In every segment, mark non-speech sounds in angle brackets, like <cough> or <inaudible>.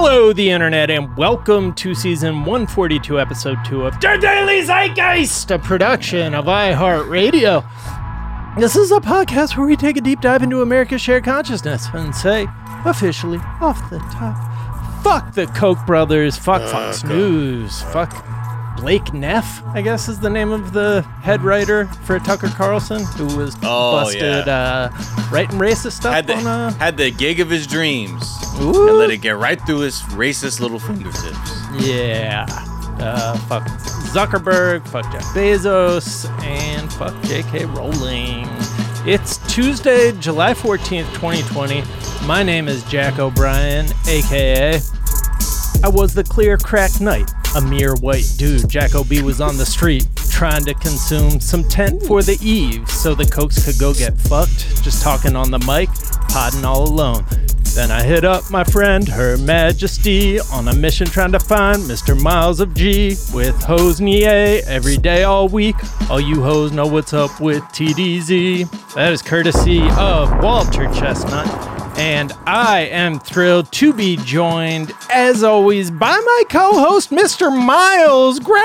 Hello, the internet, and welcome to season 142, episode 2 of The Daily Zeitgeist, a production of iHeartRadio. This is a podcast where we take a deep dive into America's shared consciousness and say, officially, off the top, fuck the Koch brothers, fuck Fox News, fuck Blake Neff, I guess is the name of the head writer for Tucker Carlson, who was <laughs> Oh, busted yeah. uh, writing racist stuff had the on uh, had the gig of his dreams Ooh. and let it get right through his racist little fingertips. Yeah. Uh, fuck Zuckerberg, fuck Jeff Bezos, and fuck J.K. Rowling. It's Tuesday, July 14th, 2020. My name is Jack O'Brien, aka I was the clear crack knight, a mere white dude. Jack O.B. was on the street trying to consume some tent for the eve so the Kochs could go get fucked, just talking on the mic, podding all alone. Then I hit up my friend, Her Majesty, on a mission trying to find Mr. Miles of G with Hose Nie every day all week. All you hoes know what's up with TDZ. That is courtesy of Walter Chestnut. And I am thrilled to be joined, as always, by my co host, Mr. Miles Gray.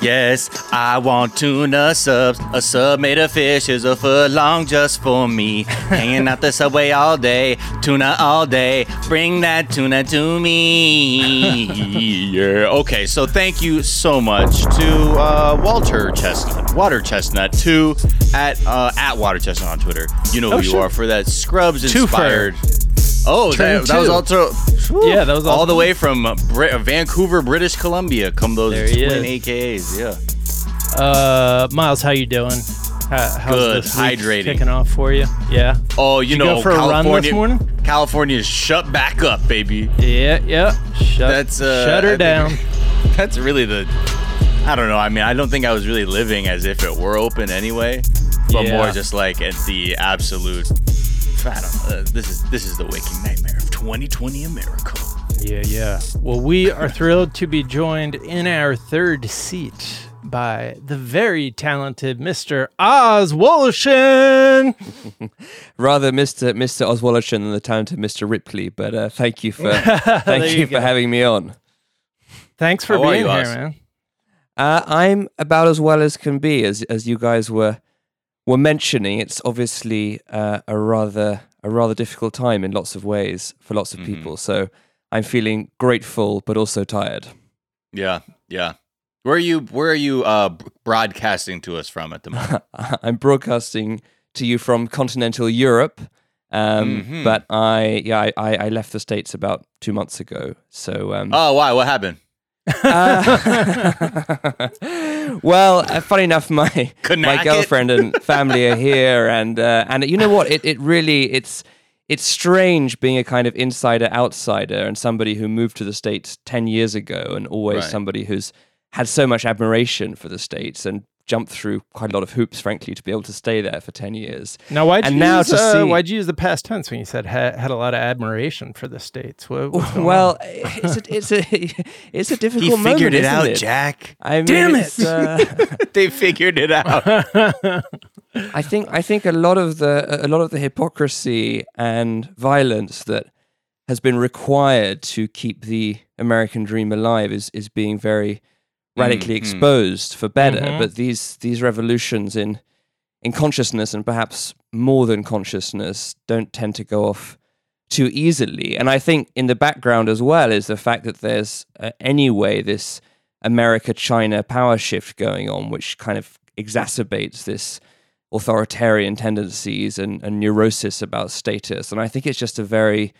Yes, I want tuna subs. A sub made of fish is a foot long just for me. Hanging out the subway all day, tuna all day. Bring that tuna to me. <laughs> yeah. Okay, so thank you so much to uh, Walter Chestnut, Water Chestnut, to at uh, at Water Chestnut on Twitter. You know who Oh, you sure. are for that Scrubs inspired. Oh, that, that was two. also Yeah, that was all all- the way from uh, Brit- uh, Vancouver, British Columbia. Come those There twin is. AKAs, yeah. Uh, Miles, how you doing? How, how's Good, this week hydrating. Kicking off for you? Yeah. Oh, you, you know, go for a run this California, morning? California's shut back up, baby. Yeah, yeah. Shut, That's uh, shut her I down. think- <laughs> That's really the. I don't know. I mean, I don't think I was really living as if it were open anyway, but Yeah. more just like at the absolute. I don't know. Uh, this is this is the waking nightmare of 2020 America. Yeah, yeah. Well, we are thrilled to be joined in our third seat by the very talented Mr. Oz Woloshyn. <laughs> rather Mr. Mr. Oswaldson than the talented Mr. Ripley. But uh, thank you for <laughs> thank you, you for having me on. Thanks for How being you, here, Oz? man. Uh, I'm about as well as can be, as as you guys were were mentioning. It's obviously uh, a rather a rather difficult time in lots of ways for lots of Mhm. people. So I'm feeling grateful, but also tired. Yeah, yeah. Where are you? Where are you uh, broadcasting to us from at the moment? <laughs> I'm broadcasting to you from continental Europe. Um, Mhm. But I, yeah, I, I left the states about two months ago. So um, oh, why? What happened? Uh, <laughs> well, uh, funny enough, my my girlfriend and family are here, <laughs> and uh, and you know what? It it really it's it's strange being a kind of insider outsider and somebody who moved to the states ten years ago, and always Right. somebody who's had so much admiration for the states and jumped through quite a lot of hoops, frankly, to be able to stay there for ten years. Now, why'd you now use, to uh, see- why'd you use the past tense when you said ha- had a lot of admiration for the states? What, Well, <laughs> it's a it's a <laughs> it's a difficult He moment, figured it isn't out, it? Jack. I mean, Damn it! uh, <laughs> they figured it out. I think I think a lot of the a lot of the hypocrisy and violence that has been required to keep the American dream alive is is being very radically Mhm. exposed for better. Mhm. But these these revolutions in in consciousness and perhaps more than consciousness don't tend to go off too easily. And I think in the background as well is the fact that there's uh, anyway this America China power shift going on, which kind of exacerbates this authoritarian tendencies and, and neurosis about status. And I think it's just a very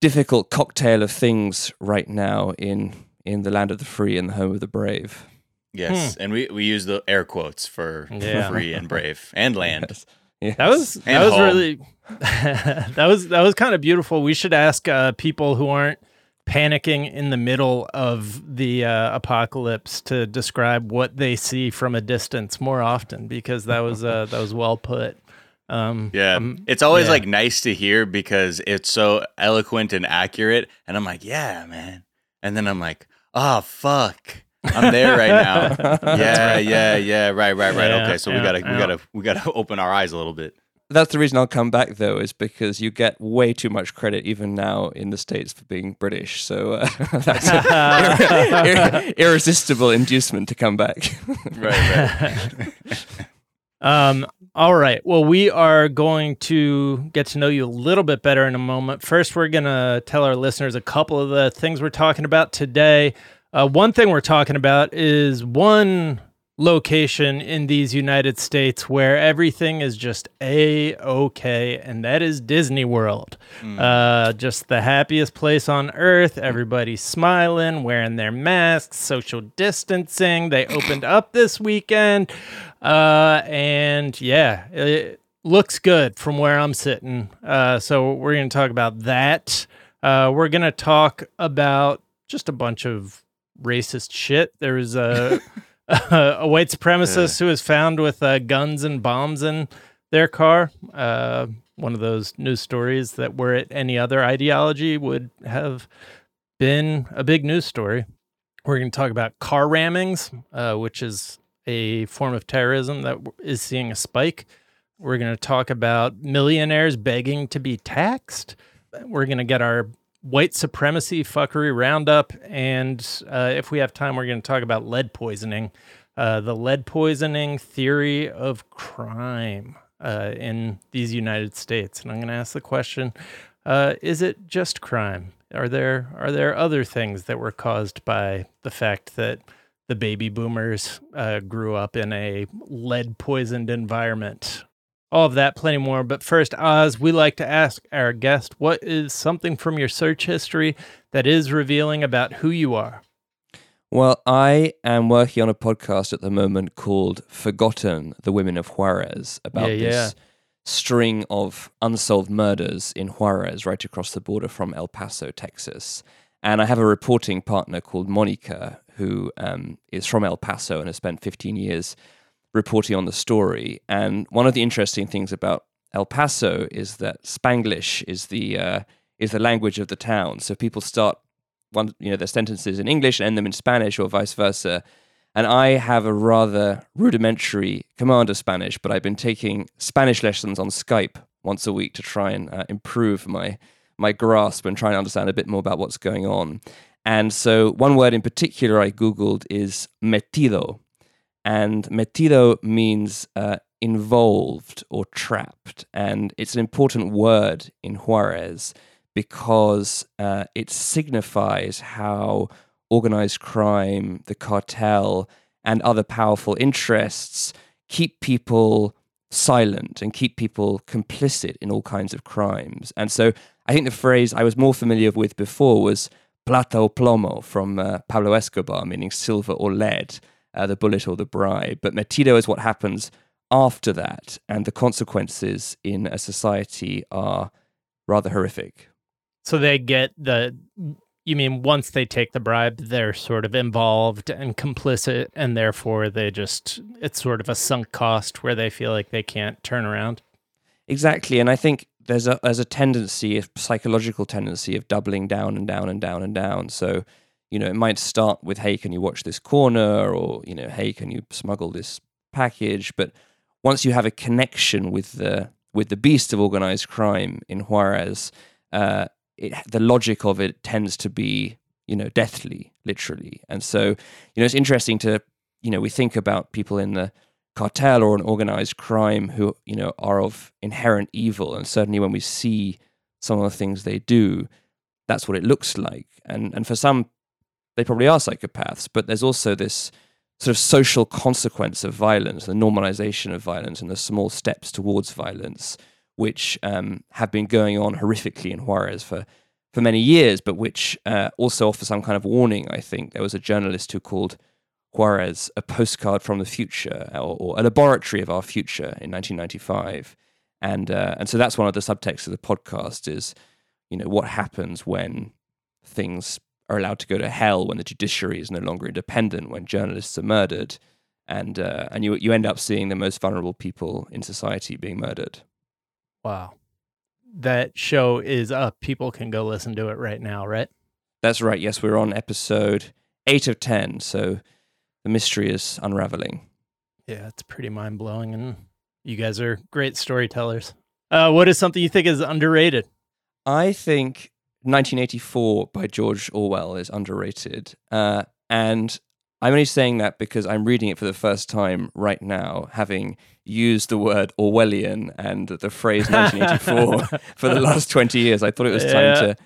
difficult cocktail of things right now in in the land of the free and the home of the brave. Yes, and we, we use the air quotes for Yeah. free and brave and <laughs> land. Yes. Yes. That was that was home. really <laughs> that was that was kind of beautiful. We should ask uh, people who aren't panicking in the middle of the uh, apocalypse to describe what they see from a distance more often because that was uh, that was well put. Um, Yeah, um, it's always yeah. like nice to hear because it's so eloquent and accurate. And I'm like, yeah, man. And then I'm like, oh fuck, I'm there right now. <laughs> yeah, yeah, yeah. Right, right, right. Yeah, okay, so we gotta, we gotta, we <laughs> gotta open our eyes a little bit. that's the reason I'll come back though, is because you get way too much credit even now in the states for being British. So uh, <laughs> that's an irresistible inducement to come back. right, right. Um, all right. Well, we are going to get to know you a little bit better in a moment. First, we're going to tell our listeners a couple of the things we're talking about today. Uh, one thing we're talking about is one location in these United States where everything is just a okay, and that is Disney World. Uh, just the happiest place on earth. Everybody's smiling, wearing their masks, social distancing. They opened up this weekend, uh, and yeah, it looks good from where I'm sitting. Uh, so we're going to talk about that. Uh, we're going to talk about just a bunch of racist shit. There was a <laughs> <laughs> a white supremacist who was found with uh, guns and bombs in their car. Uh, one of those news stories that, were it any other ideology, would have been a big news story. We're going to talk about car rammings, uh, which is a form of terrorism that is seeing a spike. We're going to talk about millionaires begging to be taxed. We're going to get our white supremacy fuckery roundup. And uh, if we have time, we're going to talk about lead poisoning, uh, the lead poisoning theory of crime uh, in these United States. And I'm going to ask the question uh, Is it just crime? Are there are there other things that were caused by the fact that the baby boomers uh, grew up in a lead poisoned environment? All of that, plenty more. But first, Oz, we like to ask our guest what is something from your search history that is revealing about who you are? Well, I am working on a podcast at the moment called Forgotten The Women of Juarez about Yeah, yeah. this string of unsolved murders in Juarez, right across the border from El Paso, Texas. And I have a reporting partner called Monica, who um, is from El Paso and has spent 15 years reporting on the story. And one of the interesting things about El Paso is that Spanglish is the uh, is the language of the town. So people start one you know their sentences in English and end them in Spanish or vice versa. And I have a rather rudimentary command of Spanish, but I've been taking Spanish lessons on Skype once a week to try and uh, improve my my grasp and try and understand a bit more about what's going on. And so one word in particular I googled is metido, and metido means uh, involved or trapped, and it's an important word in Juarez because uh, it signifies how organized crime, the cartel, and other powerful interests keep people silent and keep people complicit in all kinds of crimes. And so I think the phrase I was more familiar with before was plata o plomo from uh, Pablo Escobar, meaning silver or lead, uh, the bullet or the bribe. But metido is what happens after that, and the consequences in a society are rather horrific. So they get the. You mean once they take the bribe, they're sort of involved and complicit, and therefore they just. It's sort of a sunk cost where they feel like they can't turn around. Exactly, and I think there's a there's a tendency, a psychological tendency of doubling down and down and down and down. So, you know, it might start with, "Hey, can you watch this corner?" or you know, "Hey, can you smuggle this package?" But once you have a connection with the with the beast of organized crime in Juarez, uh, it, the logic of it tends to be, you know, deathly, literally. And so, you know, it's interesting to, you know, we think about people in the cartel or an organized crime who you know are of inherent evil. And certainly when we see some of the things they do that's what it looks like. And and for some they probably are psychopaths but there's also this sort of social consequence of violence the normalization of violence and the small steps towards violence which um, have been going on horrifically in Juarez for for many years but which uh, also offer some kind of warning I think. There was a journalist who called Juarez, a postcard from the future, or, or, a laboratory of our future in 1995, and uh, and so that's one of the subtexts of the podcast is, you know, what happens when things are allowed to go to hell, when the judiciary is no longer independent, when journalists are murdered, and uh, and you you end up seeing the most vulnerable people in society being murdered. Wow, that show is up. People can go listen to it right now, right? That's right. Yes, we're on episode eight of ten, so the mystery is unraveling. Yeah, it's pretty mind blowing and You guys are great storytellers. Uh, what is something you think is underrated? I think 1984 by George Orwell is underrated. Uh, and I'm only saying that because I'm reading it for the first time right now, having used the word Orwellian and the phrase <laughs> 1984 for the last 20 years. I thought it was time to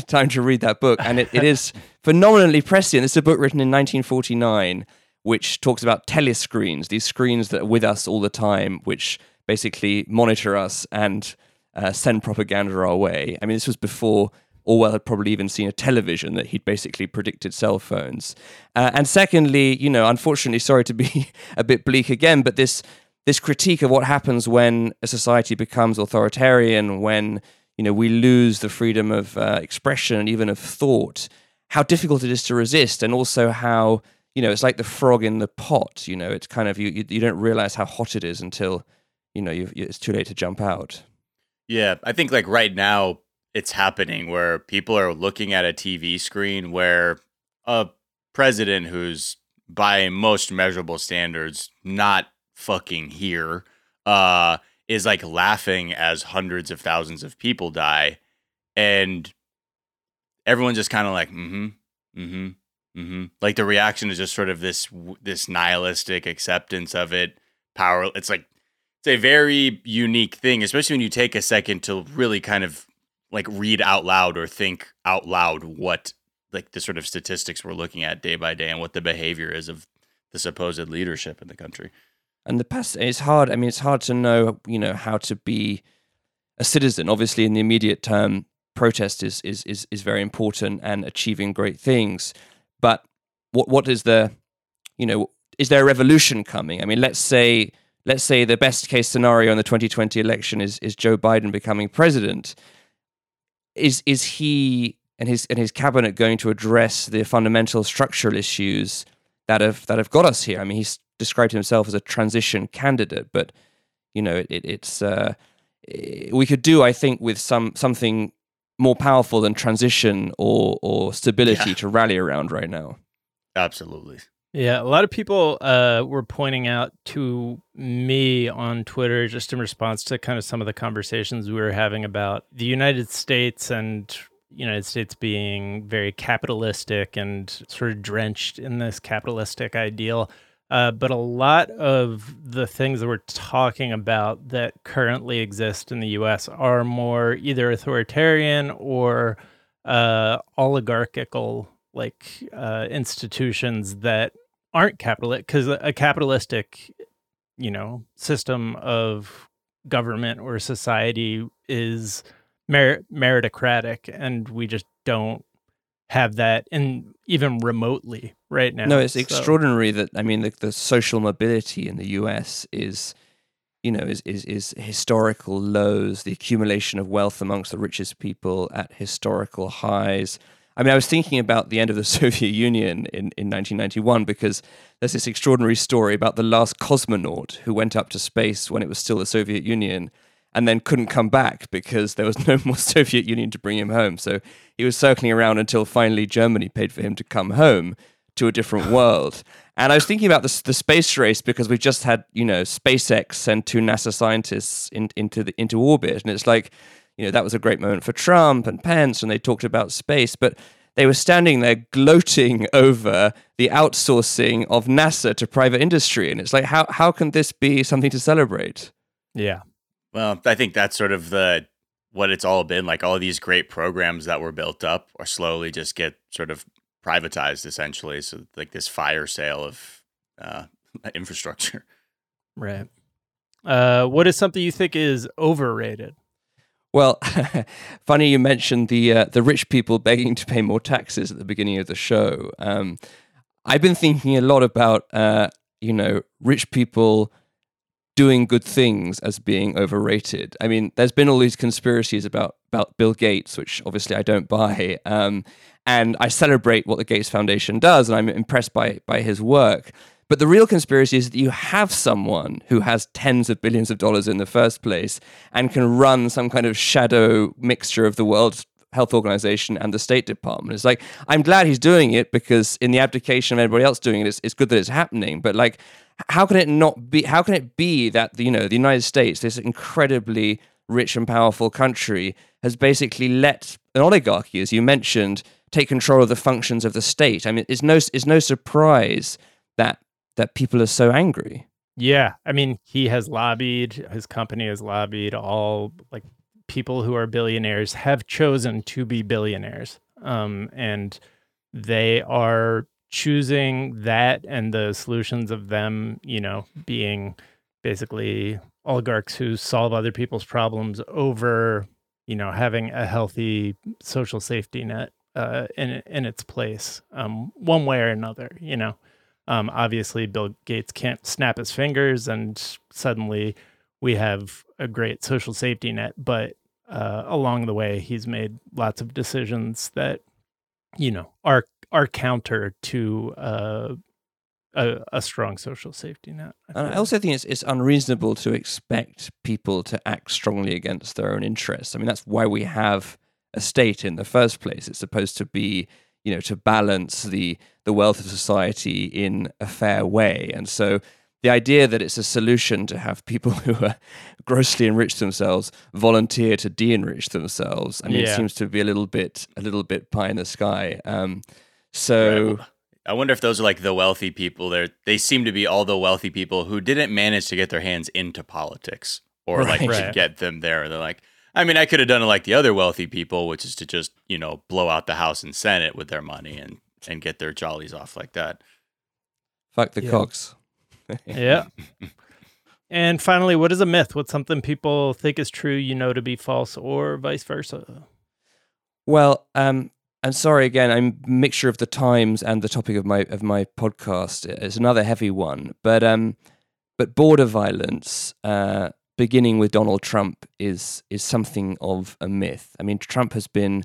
<laughs> time to read that book. And it, it is phenomenally prescient. It's a book written in 1949, which talks about telescreens, these screens that are with us all the time, which basically monitor us and uh, send propaganda our way. I mean, this was before Orwell had probably even seen a television that he'd basically predicted cell phones. Uh, and secondly, you know, unfortunately, sorry to be <laughs> a bit bleak again, but this this critique of what happens when a society becomes authoritarian, when you know we lose the freedom of uh, expression and even of thought, how difficult it is to resist, and also how you know it's like the frog in the pot. You know, it's kind of you you, you don't realize how hot it is until you know you, it's too late to jump out. Yeah, I think like right now it's happening where people are looking at a TV screen where a president who's by most measurable standards not fucking here uh is like laughing as hundreds of thousands of people die and everyone's just kind of like mm mhm mm mhm mhm like the reaction is just sort of this this nihilistic acceptance of it. Power it's like it's a very unique thing, especially when you take a second to really kind of like read out loud or think out loud what like the sort of statistics we're looking at day by day and what the behavior is of the supposed leadership in the country. and the past it's hard i mean it's hard to know you know how to be a citizen. Obviously in the immediate term protest is is is, is very important and achieving great things but what what is the you know is there a revolution coming i mean let's say let's say the best case scenario in the 2020 election is is joe biden becoming president is is he and his and his cabinet going to address the fundamental structural issues that have that have got us here. I mean, he's described himself as a transition candidate, but you know, it, it's uh, we could do, I think, with some something more powerful than transition or or stability Yeah. to rally around right now. Absolutely. Yeah, a lot of people uh, were pointing out to me on Twitter just in response to kind of some of the conversations we were having about the United States and United States being very capitalistic and sort of drenched in this capitalistic ideal. Uh, but a lot of the things that we're talking about that currently exist in the U.S. are more either authoritarian or uh, oligarchical, like uh, institutions that aren't capitalist because a capitalistic you know system of government or society is mer- meritocratic and we just don't have that in even remotely right now No, it's So- extraordinary that I mean the, the social mobility in the US is you know is, is is historical lows, the accumulation of wealth amongst the richest people at historical highs. I mean, I was thinking about the end of the <laughs> Soviet Union in, in 1991 because there's this extraordinary story about the last cosmonaut who went up to space when it was still the Soviet Union and then couldn't come back because there was no more <laughs> Soviet Union to bring him home. So he was circling around until finally Germany paid for him to come home to a different world. And I was thinking about this, the space race because we've just had, you know, SpaceX send two NASA scientists in, into the into orbit, and it's like, you know, that was a great moment for Trump and Pence, and they talked about space, but they were standing there gloating <laughs> over the outsourcing of NASA to private industry, and it's like, how how can this be something to celebrate? yeah Well, I think that's sort of the what it's all been like. All these great programs that were built up or slowly just get sort of privatized, essentially. So, like this fire sale of uh, <laughs> infrastructure. right uh what is something you think is overrated Well, <laughs> funny you mentioned the uh, the rich people begging to pay more taxes at the beginning of the show. Um, I've been thinking a lot about uh, you know rich people doing good things as being overrated. I mean, there's been all these conspiracies about about Bill Gates, which obviously I don't buy, um, and I celebrate what the Gates Foundation does, and I'm impressed by by his work. But the real conspiracy is that you have someone who has tens of billions of dollars in the first place and can run some kind of shadow mixture of the world's Health Organization and the State Department. It's like I'm glad he's doing it because in the abdication of everybody else doing it, it's, it's good that it's happening. But like, how can it not be? How can it be that you know the United States, this incredibly rich and powerful country, has basically let an oligarchy, as you mentioned, take control of the functions of the state? I mean, it's no it's no surprise that that people are so angry. Yeah, I mean, he has lobbied, his company has lobbied, all like people who are billionaires have chosen to be billionaires. Um, and they are choosing that and the solutions of them, you know, being basically oligarchs who solve other people's problems over, you know, having a healthy social safety net uh, in in its place, um, one way or another, you know. Um, obviously, Bill Gates can't snap his fingers and suddenly we have a great social safety net. But uh, along the way, he's made lots of decisions that, you know, are are counter to uh, a, a strong social safety net. I, and I also think it's it's unreasonable to expect people to act strongly against their own interests. I mean, that's why we have a state in the first place. It's supposed to be you know to balance the the wealth of society in a fair way and so the idea that it's a solution to have people <laughs> who are grossly enrich themselves volunteer to de-enrich themselves i mean yeah. it seems to be a little bit a little bit pie in the sky um, so right. I wonder if those are like the wealthy people. They they seem to be all the wealthy people who didn't manage to get their hands into politics or right. like right. get them there. They're like, I mean, I could have done it like the other wealthy people, which is to just, you know, blow out the House and Senate with their money and and get their jollies off like that. Fuck the yeah. Cox. Yeah. And finally, what is a myth? What's something people think is true, you know to be false, or vice versa? Well, um, and sorry again, I'm mixture of the times and the topic of my of my podcast. It's another heavy one, but um, but border violence. Uh, beginning with Donald Trump is is something of a myth. I mean, Trump has been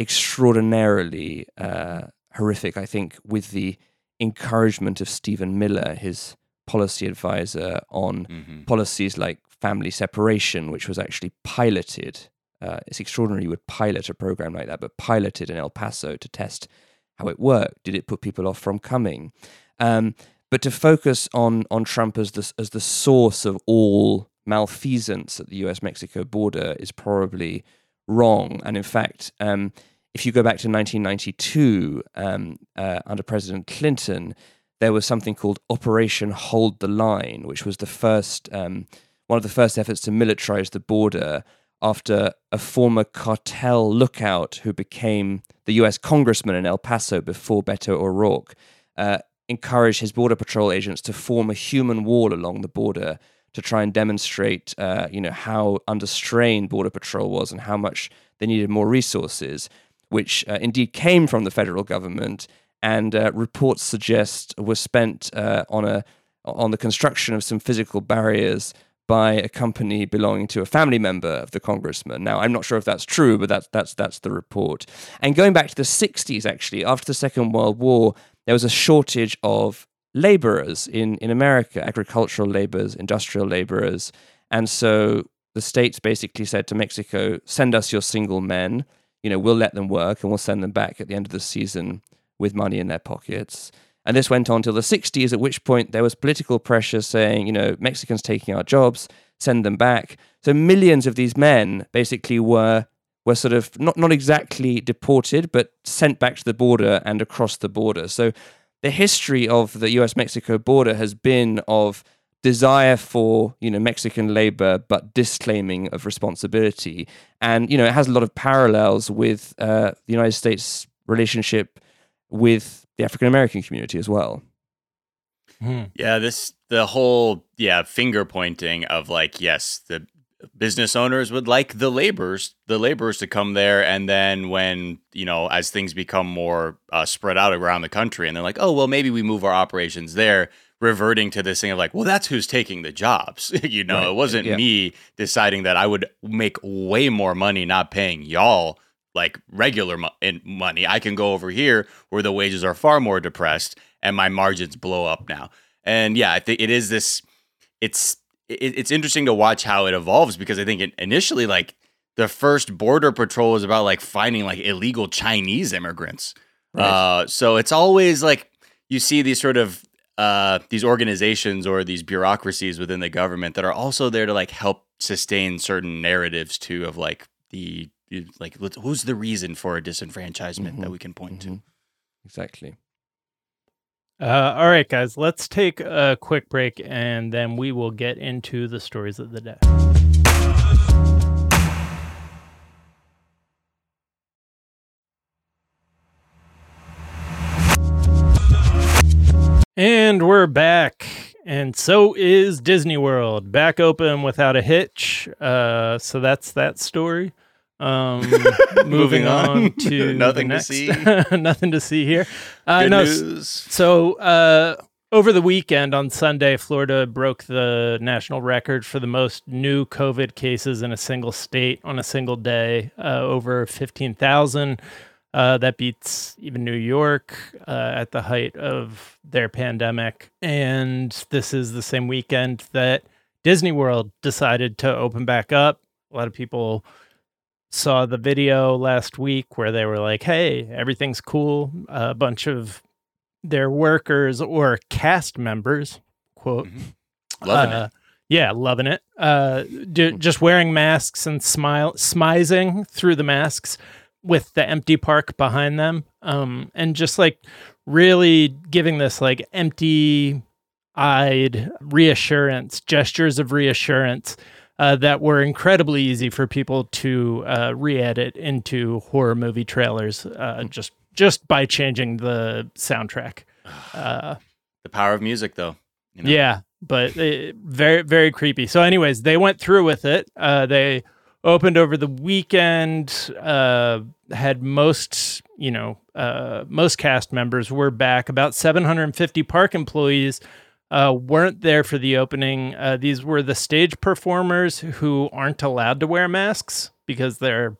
extraordinarily uh, horrific. I think with the encouragement of Stephen Miller, his policy advisor on mm-hmm. policies like family separation, which was actually piloted. Uh, it's extraordinary you would pilot a program like that, but piloted in El Paso to test how it worked. Did it put people off from coming? Um, but to focus on on Trump as the as the source of all malfeasance at the US Mexico border is probably wrong. And in fact, um, if you go back to 1992, um, uh, under President Clinton, there was something called Operation Hold the Line, which was the first, um, one of the first efforts to militarize the border after a former cartel lookout who became the US congressman in El Paso before Beto O'Rourke uh, encouraged his border patrol agents to form a human wall along the border to try and demonstrate, uh, you know, how under strain Border Patrol was and how much they needed more resources, which uh, indeed came from the federal government. And uh, reports suggest was spent uh, on a on the construction of some physical barriers by a company belonging to a family member of the congressman. Now, I'm not sure if that's true, but that's that's that's the report. And going back to the 60s, actually, after the Second World War, there was a shortage of laborers in, in America, agricultural laborers, industrial laborers. And so the states basically said to Mexico, send us your single men. You know, we'll let them work and we'll send them back at the end of the season with money in their pockets. And this went on till the 60s, at which point there was political pressure saying, you know, Mexicans taking our jobs, send them back. So millions of these men basically were were sort of not, not exactly deported, but sent back to the border and across the border. So the history of the US Mexico border has been of desire for you know Mexican labor but disclaiming of responsibility and you know it has a lot of parallels with uh, the United States relationship with the African American community as well. Hmm. Yeah, this the whole yeah finger pointing of like yes the business owners would like the laborers the laborers to come there and then when you know as things become more uh, spread out around the country and they're like oh well maybe we move our operations there reverting to this thing of like well that's who's taking the jobs <laughs> you know right. it wasn't yeah. me deciding that i would make way more money not paying y'all like regular mo- money i can go over here where the wages are far more depressed and my margins blow up now and yeah i think it is this it's it, it's interesting to watch how it evolves because I think it, initially, like the first border patrol was about like finding like illegal Chinese immigrants. Right. Uh, so it's always like you see these sort of uh, these organizations or these bureaucracies within the government that are also there to like help sustain certain narratives too of like the like let's- who's the reason for a disenfranchisement that Mhm, we can point mhm. Exactly. Uh, all right, guys, let's take a quick break and then we will get into the stories of the day. And we're back. And so is Disney World back open without a hitch. Uh, so that's that story. Um, <laughs> moving Moving on, on. to <laughs> Nothing to see. <laughs> nothing to see here. Uh. Good no, news. so uh, over the weekend on Sunday, Florida broke the national record for the most new COVID cases in a single state on a single day, uh, over 15,000. Uh, that beats even New York uh, at the height of their pandemic. And this is the same weekend that Disney World decided to open back up. A lot of people saw the video last week where they were like, hey, everything's cool. a bunch of their workers or cast members, quote, Loving uh, it. Yeah, loving it. Uh, d- just wearing masks and smile, smizing through the masks with the empty park behind them, um, and just like really giving this like empty-eyed reassurance, gestures of reassurance uh, that were incredibly easy for people to uh, re-edit into horror movie trailers, uh, just just by changing the soundtrack. <sighs> Uh, The power of music, though. you know? yeah, but uh, very very creepy. So, anyways, they went through with it. Uh, they opened over the weekend. Uh, had most you know uh, most cast members were back. About 750 park employees uh, weren't there for the opening. Uh, these were the stage performers who aren't allowed to wear masks because they're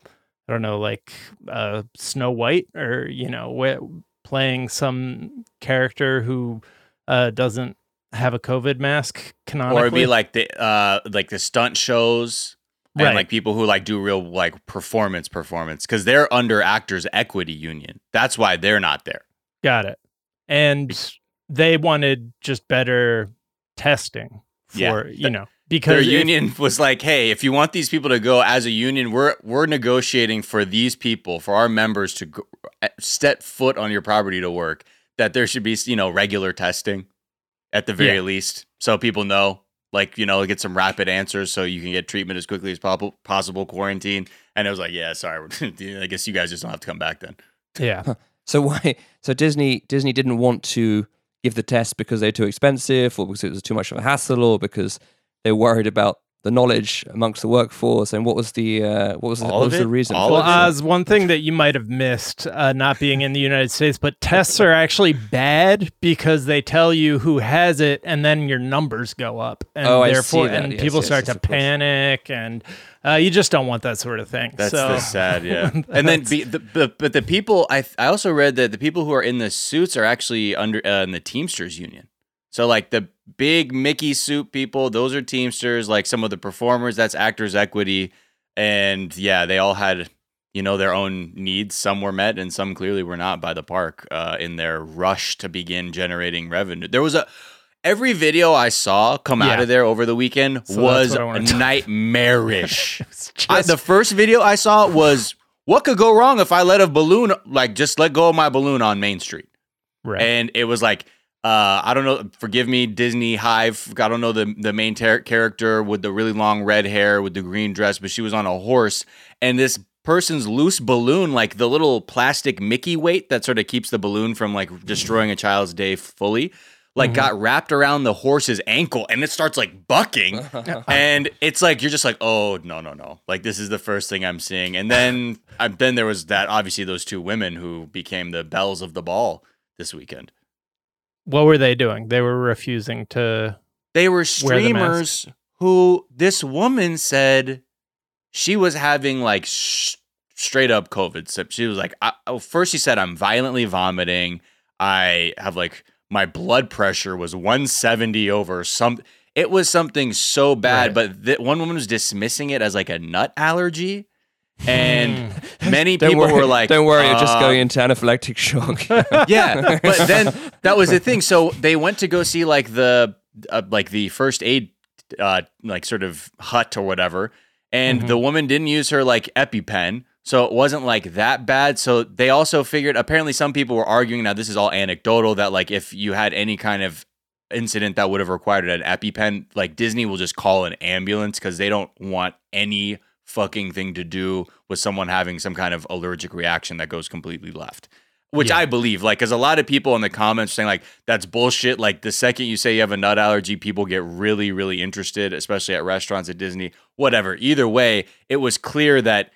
I don't know like uh, Snow White or you know playing some character who uh, doesn't have a COVID mask canonically. Or it'd be like the uh like the stunt shows and like people who like do real like performance performance because they're under Actors Equity Union. That's why they're not there. Got it. And they wanted just better testing for, Yeah. you know, Their because if- union was like, "Hey, if you want these people to go as a union, we're we're negotiating for these people, for our members to go, uh, step foot on your property to work. That there should be, you know, regular testing at the very Yeah. least, so people know, like, you know, get some rapid answers, so you can get treatment as quickly as possible. Possible quarantine." And it was like, "Yeah, sorry, I guess you guys just don't have to come back then." yeah. <laughs> So why? So Disney Disney didn't want to give the test because they're too expensive, or because it was too much of a hassle, or because they're worried about the knowledge amongst the workforce. And what was the uh, what was the, what was the reason? All Well, of that? it? Oz, one thing that you might have missed uh, not being in the United States, but tests are actually bad because they tell you who has it, and then your numbers go up, and Oh, I therefore, see that. and Yes, people yes, start yes, to panic, and uh, you just don't want that sort of thing. That's so, the sad, yeah. <laughs> and then, be, the, the, but the people, I I also read that the people who are in the suits are actually under uh, in the Teamsters union. So like the big Mickey suit people, those are Teamsters. Like some of the performers, that's Actors Equity, and yeah, they all had you know their own needs. Some were met, and some clearly were not by the park uh, in their rush to begin generating revenue. There was a. Every video I saw come out of there over the weekend So was nightmarish. <laughs> It's I, the first video I saw was what could go wrong if I let a balloon like just let go of my balloon on Main Street, right. and it was like uh, I don't know. Forgive me, Disney Hive. I don't know the the main ter- character with the really long red hair with the green dress, but she was on a horse, and this person's loose balloon, like the little plastic Mickey weight that sort of keeps the balloon from like destroying a child's day fully. Like got wrapped around the horse's ankle and it starts like bucking <laughs> and it's like you're just like oh no no no like this is the first thing i'm seeing and then I, then there was that obviously those two women who became the bells of the ball this weekend what were they doing? They were refusing to. they were Wear the streamers who this woman said she was having like sh- straight up covid so she was like I, oh, first she said i'm violently vomiting i have like my blood pressure was 170 over some it was something so bad Right. but th- one woman was dismissing it as like a nut allergy And many Don't people worry, were like, "Don't worry, you're just uh, going into anaphylactic shock." <laughs> yeah, but <laughs> then that was the thing. So they went to go see like the uh, like the first aid uh like sort of hut or whatever, and Mhm. the woman didn't use her like EpiPen, so it wasn't like that bad. So they also figured apparently some people were arguing now this is all anecdotal that like if you had any kind of incident that would have required an EpiPen, like Disney will just call an ambulance because they don't want any fucking thing to do with someone having some kind of allergic reaction that goes completely left. Which Yeah. I believe, like, because a lot of people in the comments saying like that's bullshit. Like the second you say you have a nut allergy, people get really, really interested, especially at restaurants at Disney. Whatever. Either way, it was clear that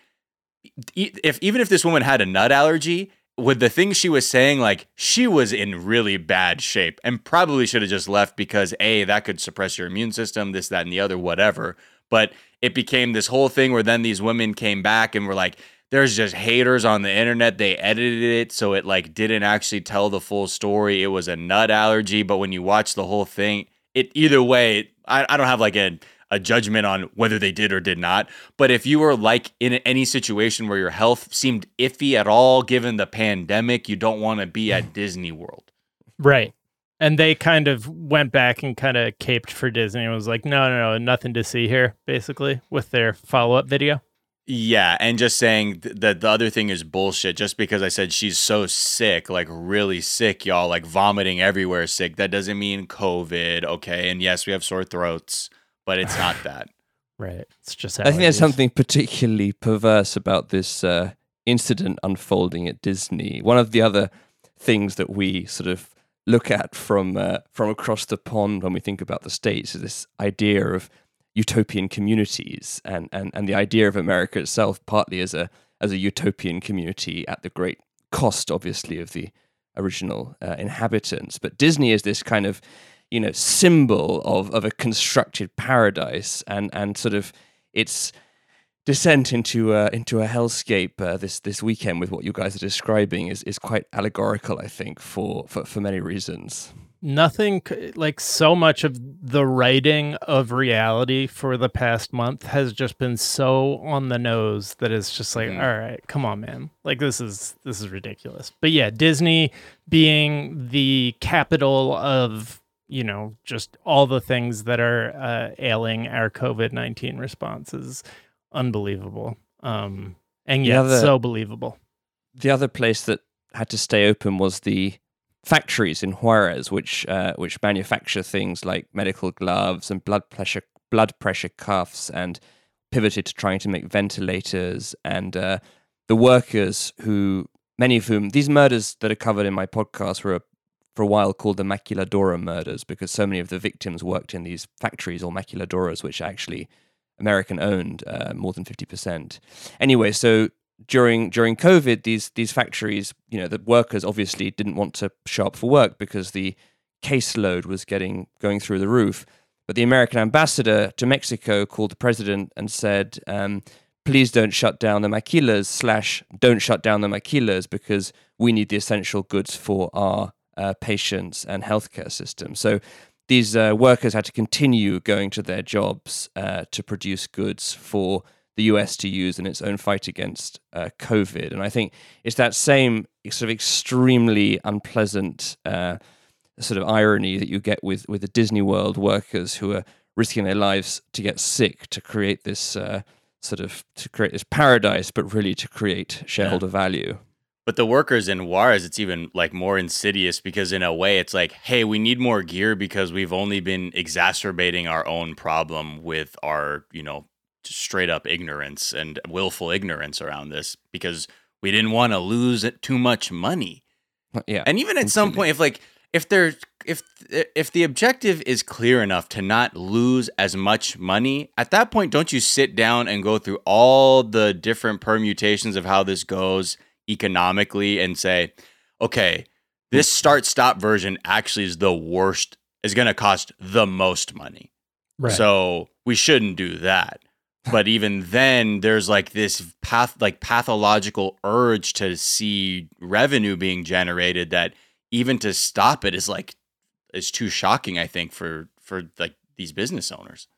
if even if this woman had a nut allergy, with the things she was saying, like she was in really bad shape and probably should have just left because a that could suppress your immune system, this, that, and the other, whatever. But it became this whole thing where then these women came back and were like, there's just haters on the internet. They edited it so it like didn't actually tell the full story. It was a nut allergy, but when you watch the whole thing, it either way, I, I don't have like a a judgment on whether they did or did not. But if you were like in any situation where your health seemed iffy at all, given the pandemic, you don't want to be at Disney World. Right. And they kind of went back and kind of caped for Disney and was like, no, no, no, nothing to see here, basically, with their follow up video. Yeah, and just saying th- that the other thing is bullshit. Just because I said she's so sick, like really sick, y'all, like vomiting everywhere, sick. That doesn't mean COVID, okay? And yes, we have sore throats, but it's not <laughs> that. Right. It's just I think allergies. there's something particularly perverse about this uh, incident unfolding at Disney. One of the other things that we sort of look at from uh, from across the pond when we think about the states is this idea of utopian communities and, and, and the idea of America itself partly as a as a utopian community at the great cost, obviously, of the original uh, inhabitants. But Disney is this kind of you know symbol of of a constructed paradise and and sort of its descent into uh, into a hellscape uh, this this weekend with what you guys are describing is is quite allegorical I think for for, for many reasons. nothing like so much of the writing of reality for the past month has just been so on the nose that it's just like Mhm. all right come on man like this is this is ridiculous but yeah disney being the capital of you know just all the things that are uh, ailing our covid-19 response is unbelievable um and yet other- so believable The other place that had to stay open was the factories in Juarez, which uh, which manufacture things like medical gloves and blood pressure blood pressure cuffs, and pivoted to trying to make ventilators. And uh, the workers who, many of whom, these murders that are covered in my podcast were for a while called the Maquiladora murders because so many of the victims worked in these factories or maquiladoras, which actually American owned, uh, more than fifty percent. Anyway, so during during COVID, these these factories, you know, the workers obviously didn't want to show up for work because the caseload was getting going through the roof. But the American ambassador to Mexico called the president and said, um, "Please don't shut down the maquilas slash don't shut down the maquilas because we need the essential goods for our uh, patients and healthcare system." So these uh, workers had to continue going to their jobs uh, to produce goods for the US to use in its own fight against uh, COVID. And I think it's that same sort of extremely unpleasant uh, sort of irony that you get with, with the Disney World workers who are risking their lives to get sick to create this uh, sort of to create this paradise, but really to create shareholder value. But the workers in Juarez, it's even like more insidious because in a way it's like, hey, we need more gear because we've only been exacerbating our own problem with our, you know, straight up ignorance and willful ignorance around this because we didn't want to lose too much money. Yeah. And even at some point, if like if there if if the objective is clear enough to not lose as much money, at that point, don't you sit down and go through all the different permutations of how this goes economically and say, okay, this start stop version actually is the worst, is going to cost the most money. right So we shouldn't do that. <laughs> But even then, there's like this path, like pathological urge to see revenue being generated that even to stop it is like is too shocking. I think for for like these business owners.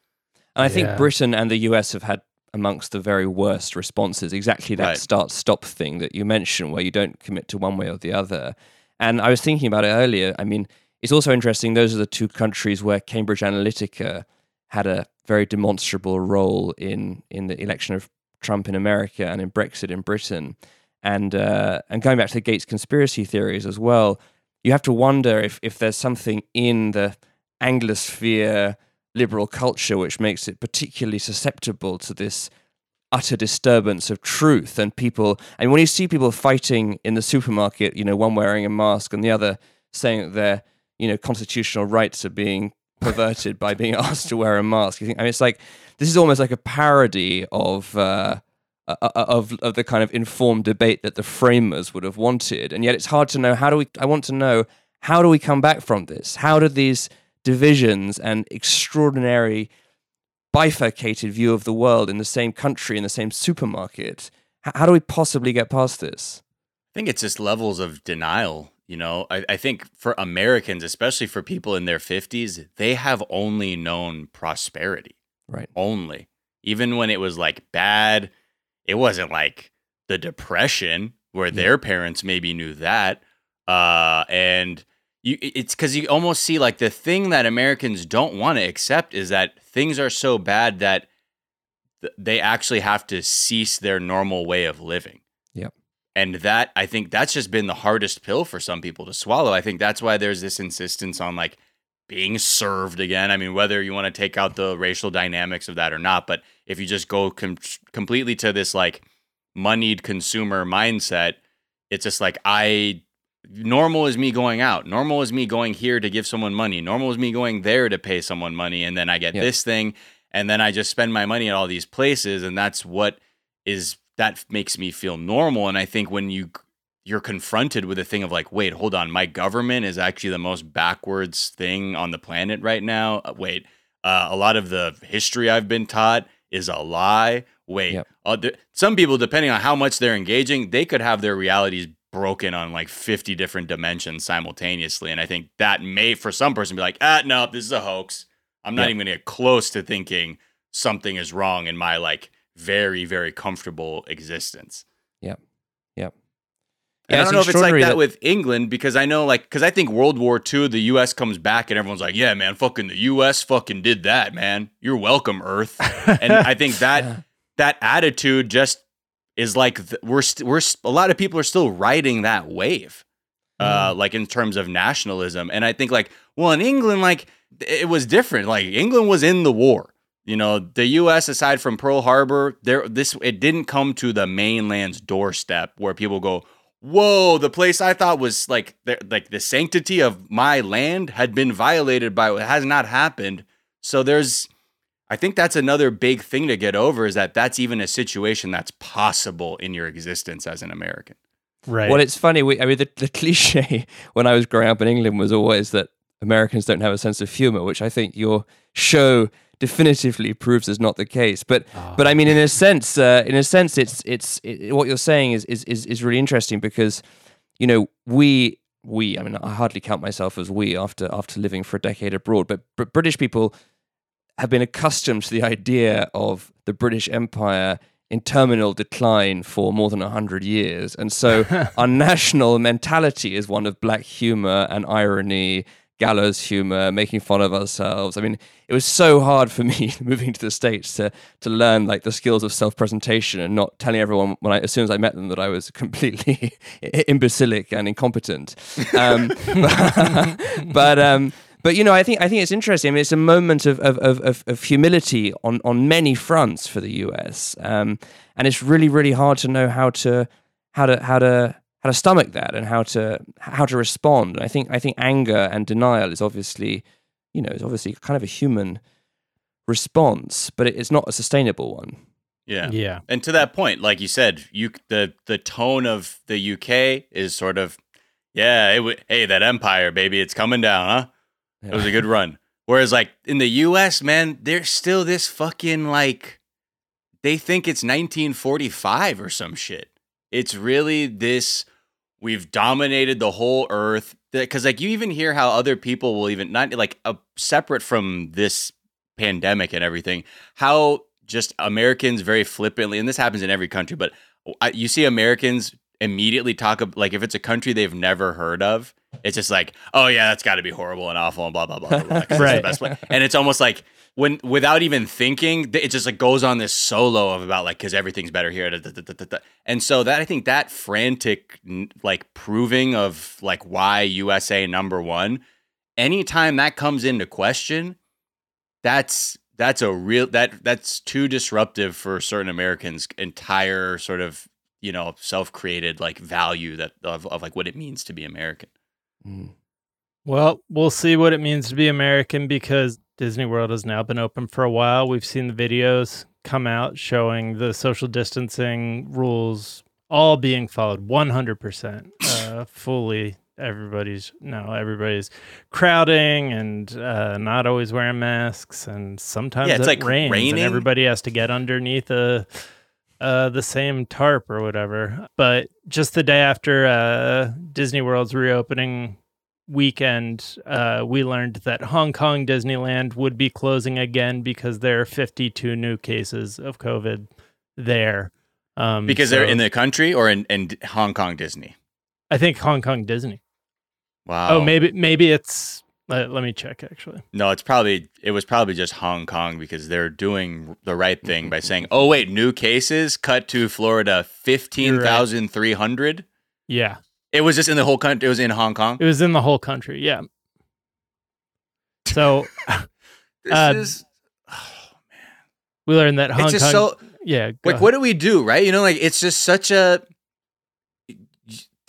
And I think Yeah. Britain and the US have had amongst the very worst responses. Exactly that Right. start stop thing that you mentioned, where you don't commit to one way or the other. And I was thinking about it earlier. I mean, it's also interesting. Those are the two countries where Cambridge Analytica had a very demonstrable role in in the election of Trump in America and in Brexit in Britain. And uh, and going back to the Gates conspiracy theories as well, you have to wonder if if there's something in the Anglosphere liberal culture which makes it particularly susceptible to this utter disturbance of truth and people and when you see people fighting in the supermarket you know one wearing a mask and the other saying that their you know constitutional rights are being perverted by being <laughs> asked to wear a mask you think i mean it's like this is almost like a parody of uh uh, uh, of of the kind of informed debate that the framers would have wanted and yet it's hard to know how do we i want to know how do we come back from this? How do these divisions and extraordinary bifurcated view of the world in the same country in the same supermarket h- how do we possibly get past this I think it's just levels of denial. You know, I, I think for Americans, especially for people in their 50s, they have only known prosperity. right Only. Even when it was like bad, it wasn't like the depression where Yeah. their parents maybe knew that. Uh, and you, it's because you almost see like the thing that Americans don't want to accept is that things are so bad that th- they actually have to cease their normal way of living. Yep. And that I think that's just been the hardest pill for some people to swallow. I think that's why there's this insistence on like being served again. I mean, whether you want to take out the racial dynamics of that or not, but if you just go com- completely to this like moneyed consumer mindset, it's just like I normal is me going out. Normal is me going here to give someone money. Normal is me going there to pay someone money and then I get this thing and then I just spend my money at all these places and that's what is that makes me feel normal and I think when you you're confronted with a thing of like wait, hold on, my government is actually the most backwards thing on the planet right now. Uh, wait, uh, a lot of the history I've been taught is a lie. Wait, Yep. uh, th- some people, depending on how much they're engaging, they could have their realities broken on like 50 different dimensions simultaneously. And I think that may, for some person, be like, ah, no, this is a hoax. I'm not Yep. even going to get close to thinking something is wrong in my like very, very comfortable existence. Yep. Yep. And Yeah, I don't know if it's like that, that- with England because I know like because I think World War II, the U.S. comes back and everyone's like, "Yeah, man, fucking the U.S. fucking did that, man. You're welcome, Earth." and I think <laughs> that that attitude just is like th- we're st- we're st- a lot of people are still riding that wave, uh, like in terms of nationalism. And I think like well in England like it was different. Like England was in the war. You know, the U.S. aside from Pearl Harbor, there this it didn't come to the mainland's doorstep where people go, "Whoa, the place I thought was like the, like the sanctity of my land had been violated by it has not happened." So there's I think that's another big thing to get over is that that's even a situation that's possible in your existence as an American. Right. Well, it's funny. We, I mean, the, the <laughs> cliche when I was growing up in England was always that Americans don't have a sense of humor, which I think your show definitively proves is not the case. But, but I mean, in a sense, uh, in a sense, it's it's it, what you're saying is, is is is really interesting because, you know, we we. I mean, I hardly count myself as we after after living for a decade abroad, but, but British people have been accustomed to the idea of the British Empire in terminal decline for more than 100 years. And so <laughs> our national mentality is one of black humor and irony, gallows humor, making fun of ourselves. I mean, it was so hard for me <laughs> moving to the States to, to learn like the skills of self presentation and not telling everyone when I, as soon as I met them that I was <laughs> completely imbecilic and incompetent. Um, but, but um, but you know, I think I think it's interesting. I mean, it's a moment of of, of, of, of humility on, on many fronts for the US, um, and it's really really hard to know how to how to how to how to stomach that and how to how to respond. And I think I think anger and denial is obviously you know is obviously kind of a human response, but it, it's not a sustainable one. Yeah. yeah. And to that point, like you said, you the the tone of the UK is sort of, yeah, it w- hey that empire baby, it's coming down, huh? It was a good run. Whereas like in the US, man, there's still this fucking like they think it's 1945 or some shit. It's really this we've dominated the whole earth because like you even hear how other people will even not like uh, separate from this pandemic and everything how just Americans very flippantly, and this happens in every country, but I, you see Americans immediately talk ab- like if it's a country they've never heard of, it's just like, oh yeah, that's got to be horrible and awful and blah blah blah blah. blah 'cause it's the Right. best way. And it's almost like when without even thinking, it just like goes on this solo of about like because everything's better here. da, da, da. And so that I think that frantic like proving of like why USA number one, anytime that comes into question, that's that's a real that that's too disruptive for certain Americans' entire sort of you know self-created like value that of, of like what it means to be American. Mm. Well, we'll see what it means to be American because Disney World has now been open for a while. We've seen the videos come out showing the social distancing rules all being followed 100% uh, fully. Everybody's no, everybody's crowding and uh, not always wearing masks, and sometimes Yeah, it's it like rains, raining. and everybody has to get underneath a uh, the same tarp or whatever. But just the day after uh, Disney World's reopening weekend, uh, we learned that Hong Kong Disneyland would be closing again because there are 52 new cases of COVID there. Um, Because they're in the country or in, in Hong Kong Disney. I think Hong Kong Disney. Wow. Oh, maybe maybe it's. Let, let me check actually. No, it's probably it was probably just Hong Kong because they're doing the right thing by saying, "Oh wait, new cases cut to Florida, fifteen thousand three hundred. Yeah, It was just in the whole country. It was in Hong Kong. it was in the whole country. Yeah. So <laughs> This Uh, is oh man. we learned that Hong it's just Kong. so yeah. like ahead. what do we do right you know like it's just such a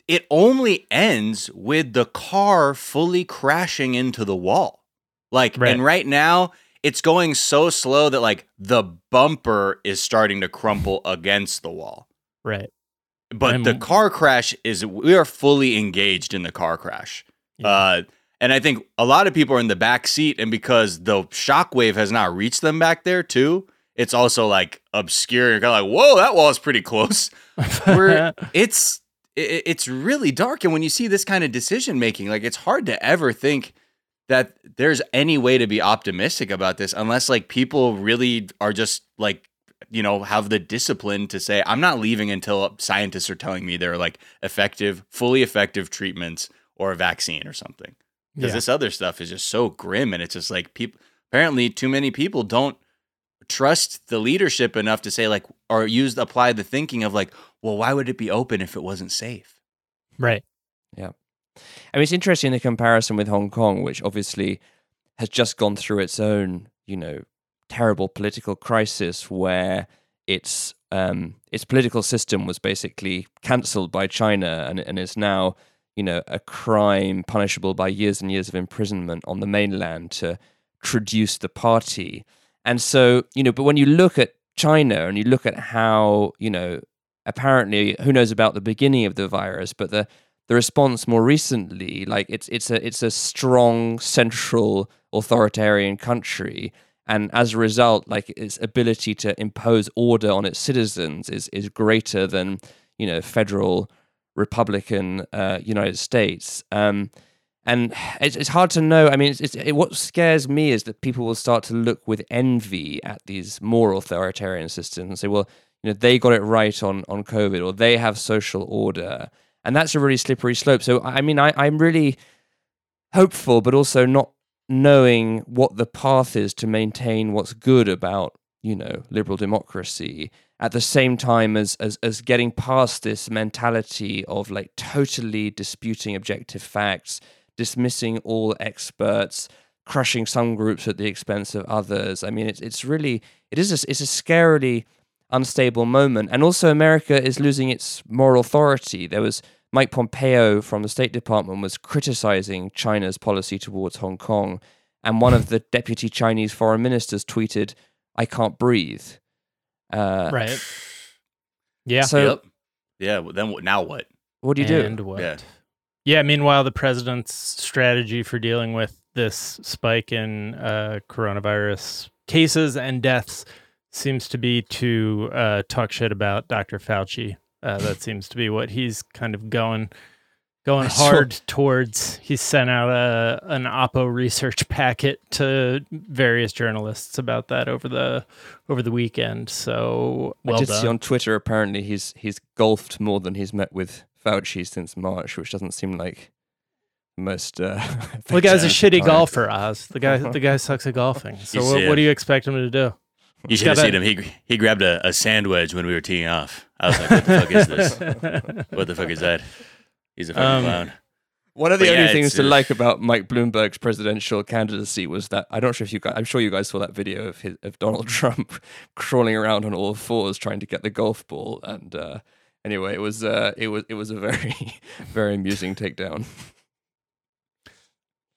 it only ends with the car fully crashing into the wall like Right. and right now it's going so slow that like the bumper is starting to crumple against the wall Right. but And- the car crash is we are fully engaged in the car crash Yeah. uh and I think a lot of people are in the back seat, and because the shockwave has not reached them back there too, it's also like obscure. You're kind of like, whoa, that wall is pretty close. <laughs> We're, it's it, it's really dark, and when you see this kind of decision making, like it's hard to ever think that there's any way to be optimistic about this unless like people really are just like you know have the discipline to say i'm not leaving until scientists are telling me there are like effective fully effective treatments or a vaccine or something because Yeah. this other stuff is just so grim and it's just like people apparently too many people don't trust the leadership enough to say like or use apply the thinking of like well why would it be open if it wasn't safe right. Yeah. I mean, it's interesting the comparison with Hong Kong, which obviously has just gone through its own, you know, terrible political crisis where its um, its political system was basically cancelled by China and, and is now, you know, a crime punishable by years and years of imprisonment on the mainland to traduce the party. And so, you know, but when you look at China and you look at how, you know, apparently, who knows about the beginning of the virus, but the the response more recently, like it's it's a it's a strong central authoritarian country, and as a result, like its ability to impose order on its citizens is is greater than you know federal Republican uh, United States. Um, and it's, it's hard to know. I mean, it's, it's, it, what scares me is that people will start to look with envy at these more authoritarian systems and say, well, you know, they got it right on on COVID, or they have social order, and that's a really slippery slope. So, I mean, I, I'm really hopeful, but also not knowing what the path is to maintain what's good about you know liberal democracy at the same time as as as getting past this mentality of like totally disputing objective facts dismissing all experts crushing some groups at the expense of others i mean it's it's really it is a, it's a scarily unstable moment and also america is losing its moral authority there was Mike Pompeo from the State Department was criticizing China's policy towards Hong Kong, and one of the <laughs> deputy Chinese foreign ministers tweeted, "I can't breathe." Uh, Right. <sighs> Yeah. So, yep yeah then what- now what what do you do? and what? Yeah. Yeah. Meanwhile, the president's strategy for dealing with this spike in uh, coronavirus cases and deaths seems to be to uh, talk shit about Dr. Fauci. Uh, that seems to be what he's kind of going going <laughs> hard towards. He sent out a an Oppo research packet to various journalists about that over the over the weekend. So well I did done. see on Twitter apparently he's he's golfed more than he's met with Fauci since March, which doesn't seem like most. Uh, <laughs> Well, the guy's a shitty time. golfer, Oz. The guy, the guy sucks at golfing. So what, what do you expect him to do? You should have seen him. He he grabbed a, a sandwich when we were teeing off. I was like, "What the fuck is this? <laughs> What the fuck is that?" He's a fucking Um, clown. One of the But only yeah, things to uh, like about Mike Bloomberg's presidential candidacy was that I'm not sure if you guys, I'm sure you guys saw that video of his, of Donald <laughs> Trump crawling around on all fours trying to get the golf ball, and uh, anyway, it was uh, it was it was a very <laughs> very amusing takedown.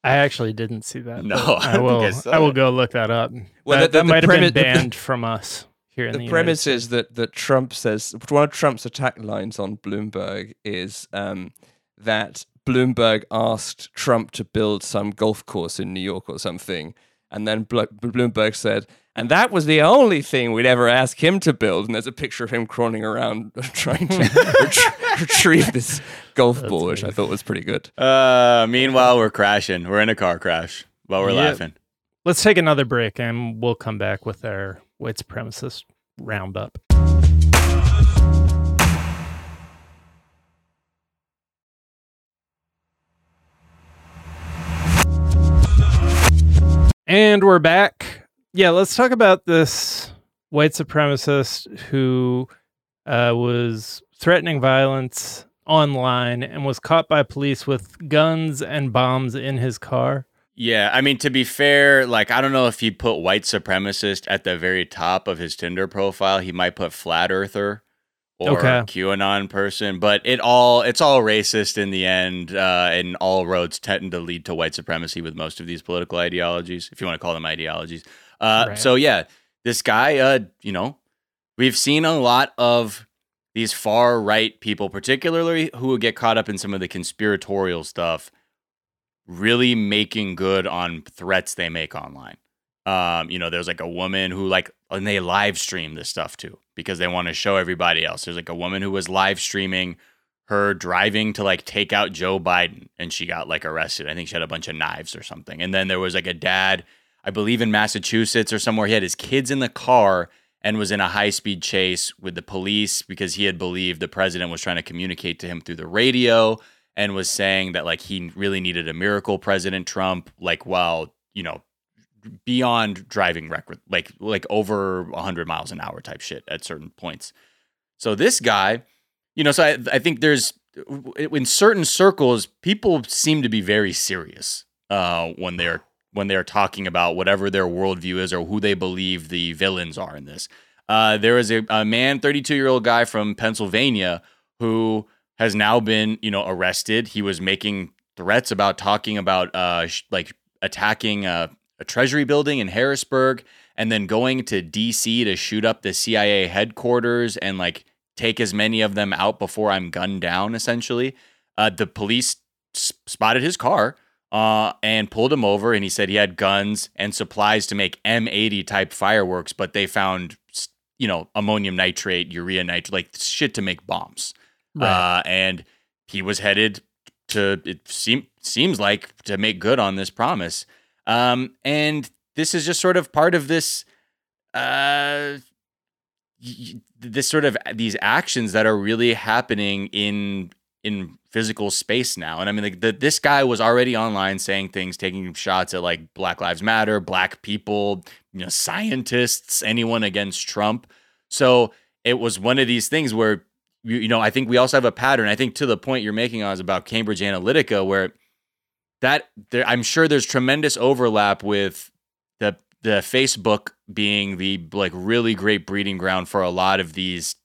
I actually didn't see that. No, <laughs> I I will. I I will go look that up. Well, that the- the- that the might have premise- been banned from us here in the, the premise is that that Trump says one of Trump's attack lines on Bloomberg is um, that Bloomberg asked Trump to build some golf course in New York or something, and then Blo- Bloomberg said, "And that was the only thing we'd ever ask him to build." And there's a picture of him crawling around <laughs> trying to <laughs> ret- retrieve this golf That's ball, which I thought was pretty good. Uh, meanwhile, we're crashing. We're in a car crash while we're Yep. laughing. Let's take another break, and we'll come back with our white supremacist roundup. And we're back. Yeah, let's talk about this white supremacist who uh, was threatening violence online and was caught by police with guns and bombs in his car. Yeah, I mean to be fair, like I don't know if he put white supremacist at the very top of his Tinder profile. He might put flat earther or Okay. QAnon person, but it all it's all racist in the end, uh, and all roads tend to lead to white supremacy with most of these political ideologies, if you want to call them ideologies. Uh, Right. So yeah, this guy, uh, you know, we've seen a lot of these far right people, particularly who would get caught up in some of the conspiratorial stuff, really making good on threats they make online. Um, you know, there's like a woman who like and they live stream this stuff too because they want to show everybody else. There's like a woman who was live streaming her driving to like take out Joe Biden and she got like arrested. I think she had a bunch of knives or something. And then there was like a dad, I believe in Massachusetts or somewhere, he had his kids in the car and was in a high speed chase with the police because he had believed the president was trying to communicate to him through the radio and was saying that like he really needed a miracle president Trump like while, you know, beyond driving record like like over 100 miles an hour type shit at certain points. So this guy, you know, so I, I think there's in certain circles people seem to be very serious uh, when they're when they're talking about whatever their worldview is or who they believe the villains are in this. Uh, there is a, a man, 32 year old guy from Pennsylvania who has now been, you know, arrested. He was making threats about talking about uh, sh- like attacking a, a treasury building in Harrisburg and then going to DC to shoot up the CIA headquarters and like take as many of them out before I'm gunned down, essentially. Uh, the police s- spotted his car uh, and pulled him over, and he said he had guns and supplies to make M80 type fireworks, but they found, you know, ammonium nitrate, urea nitrate, like shit to make bombs. Uh, and he was headed to, it seem, seems like, to make good on this promise. Um, and this is just sort of part of this uh this sort of these actions that are really happening in in physical space now. And i mean like the, this guy was already online saying things taking shots at like black lives matter black people you know scientists anyone against trump. So it was one of these things where you, you know i think we also have a pattern. I think to the point you're making on is about cambridge analytica where that there, i'm sure there's tremendous overlap with the the Facebook being the like really great breeding ground for a lot of these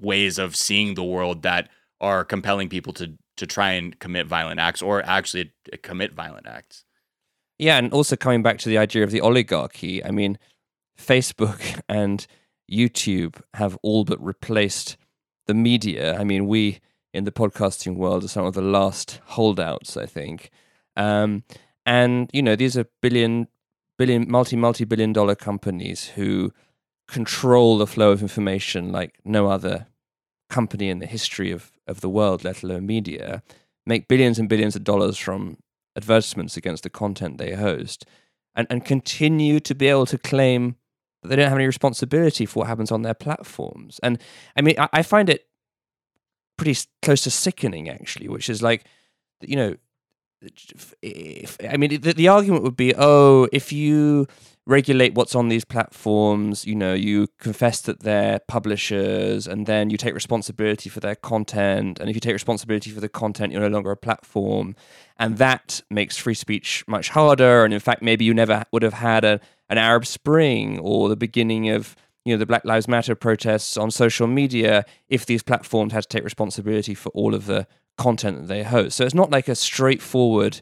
ways of seeing the world that are compelling people to to try and commit violent acts or actually commit violent acts. Yeah, and also coming back to the idea of the oligarchy, I mean, Facebook <laughs> and YouTube have all but replaced the media. I mean, we in the podcasting world are some of the last holdouts, I think. Um, and you know, these are billion, billion, multi, multi-billion dollar companies who control the flow of information like no other company in the history of, of the world, let alone media. make billions and billions of dollars from advertisements against the content they host, and, and continue to be able to claim that they don't have any responsibility for what happens on their platforms. And I mean, I, I find it pretty close to sickening, actually, which is like, you know, if, I mean, the, the argument would be, oh, if you regulate what's on these platforms, you know, you confess that they're publishers and then you take responsibility for their content. And if you take responsibility for the content, you're no longer a platform. And that makes free speech much harder. And in fact, maybe you never would have had a, an Arab Spring or the beginning of you know the Black Lives Matter protests on social media if these platforms had to take responsibility for all of the content that they host. So it's not like a straightforward,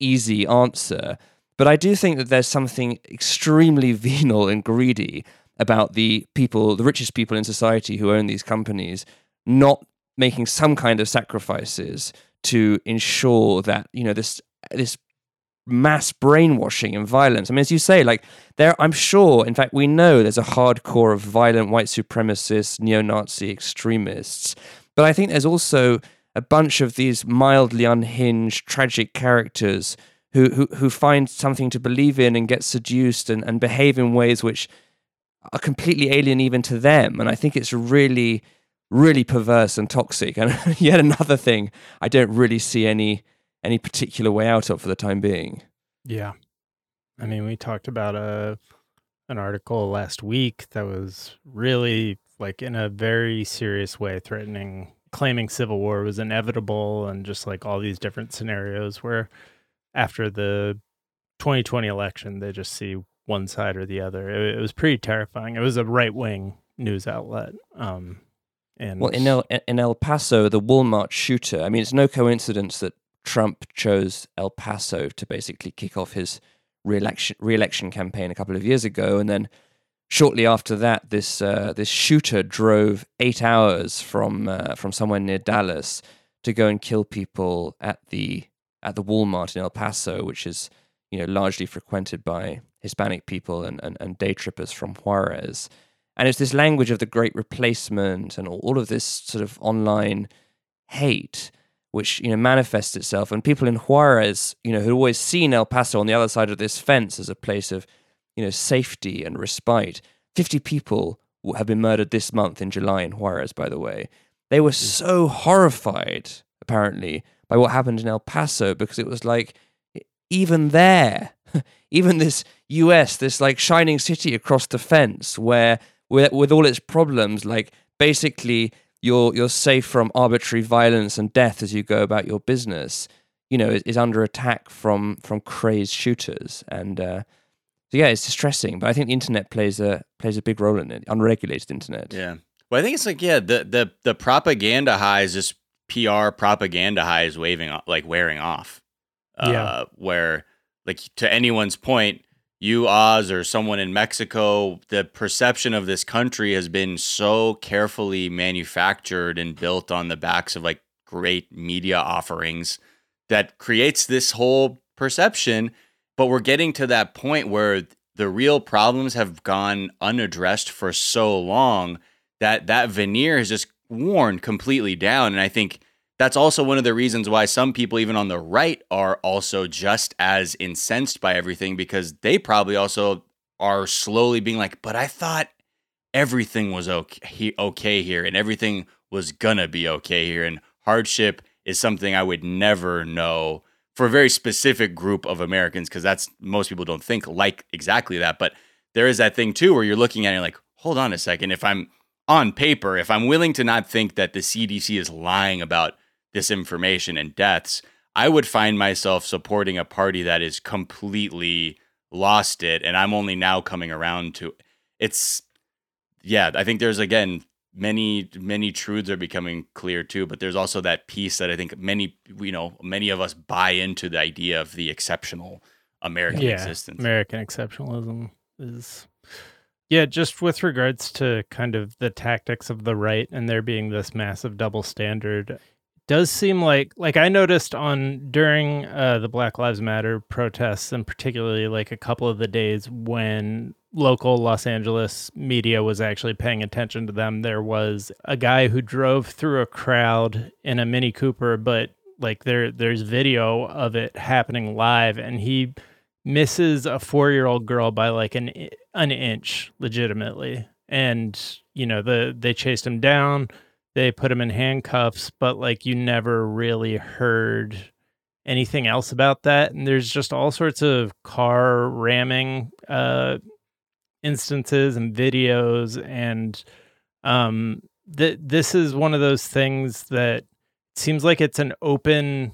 easy answer. But I do think that there's something extremely <laughs> venal and greedy about the people, the richest people in society who own these companies, not making some kind of sacrifices to ensure that you know this this mass brainwashing and violence. I mean, as you say, like there, I'm sure. In fact, we know there's a hardcore of violent white supremacists, neo-Nazi extremists, but I think there's also a bunch of these mildly unhinged, tragic characters who, who, who find something to believe in and get seduced and, and behave in ways which are completely alien even to them. And I think it's really, really perverse and toxic. <laughs> And yet another thing I don't really see any any particular way out of for the time being. Yeah. I mean, we talked about a uh, an article last week that was really like in a very serious way threatening claiming civil war was inevitable and just like all these different scenarios where after the 2020 election, they just see one side or the other. It, it was pretty terrifying. It was a right wing news outlet. Um, and well, in El in El Paso, the Walmart shooter. I mean, it's no coincidence that Trump chose El Paso to basically kick off his re-election re-election campaign a couple of years ago, and then shortly after that, this uh, this shooter drove eight hours from uh, from somewhere near Dallas to go and kill people at the at the Walmart in El Paso, which is you know largely frequented by Hispanic people and, and, and day trippers from Juarez. And it's this language of the great replacement and all, all of this sort of online hate, which you know manifests itself. And people in Juarez, you know, who always seen El Paso on the other side of this fence as a place of you know safety and respite. Fifty people have been murdered this month in July in Juarez. By the way, they were mm. so horrified, apparently, by what happened in El Paso because it was like even there, <laughs> even this US, this like shining city across the fence where with, with all its problems, like basically you're you're safe from arbitrary violence and death as you go about your business, you know, is, is under attack from from crazed shooters. And uh, so yeah, it's distressing. But I think the internet plays a plays a big role in it, unregulated internet. Yeah. Well, I think it's like yeah, the the the propaganda high is just PR propaganda high is waving like wearing off. Uh, yeah. Where like to anyone's point, you Oz or someone in Mexico, the perception of this country has been so carefully manufactured and built on the backs of like great media offerings that creates this whole perception. But we're getting to that point where the real problems have gone unaddressed for so long that that veneer has just worn completely down. And I think that's also one of the reasons why some people, even on the right, are also just as incensed by everything because they probably also are slowly being like, but I thought everything was okay, okay here and everything was gonna be okay here. And hardship is something I would never know for a very specific group of Americans because that's most people don't think like exactly that. But there is that thing too where you're looking at it like, hold on a second. If I'm on paper, if I'm willing to not think that the CDC is lying about this information and deaths, I would find myself supporting a party that is completely lost it. And I'm only now coming around to it's, yeah, I think there's again, many, many truths are becoming clear too, but there's also that piece that I think many, you know, many of us buy into the idea of the exceptional American yeah, existence. American exceptionalism is yeah, just with regards to kind of the tactics of the right and there being this massive double standard, does seem like like I noticed on during uh, the Black Lives Matter protests, and particularly like a couple of the days when local Los Angeles media was actually paying attention to them, there was a guy who drove through a crowd in a Mini Cooper, but like there there's video of it happening live and he misses a 4-year-old girl by like an an inch legitimately. And you know the they chased him down they put him in handcuffs but like you never really heard anything else about that. And there's just all sorts of car ramming uh instances and videos. And um th- this is one of those things that seems like it's an open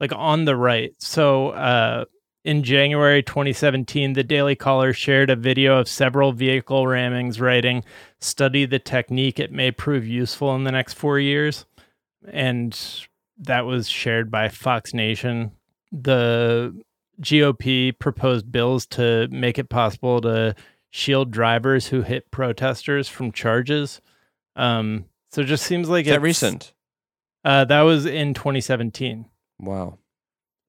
like on the right. So uh in January 2017, the Daily Caller shared a video of several vehicle rammings, writing, Study the technique, it may prove useful in the next four years. And that was shared by Fox Nation. The GOP proposed bills to make it possible to shield drivers who hit protesters from charges. Um, so it just seems like Is that it's- recent? Uh, that was in 2017. Wow.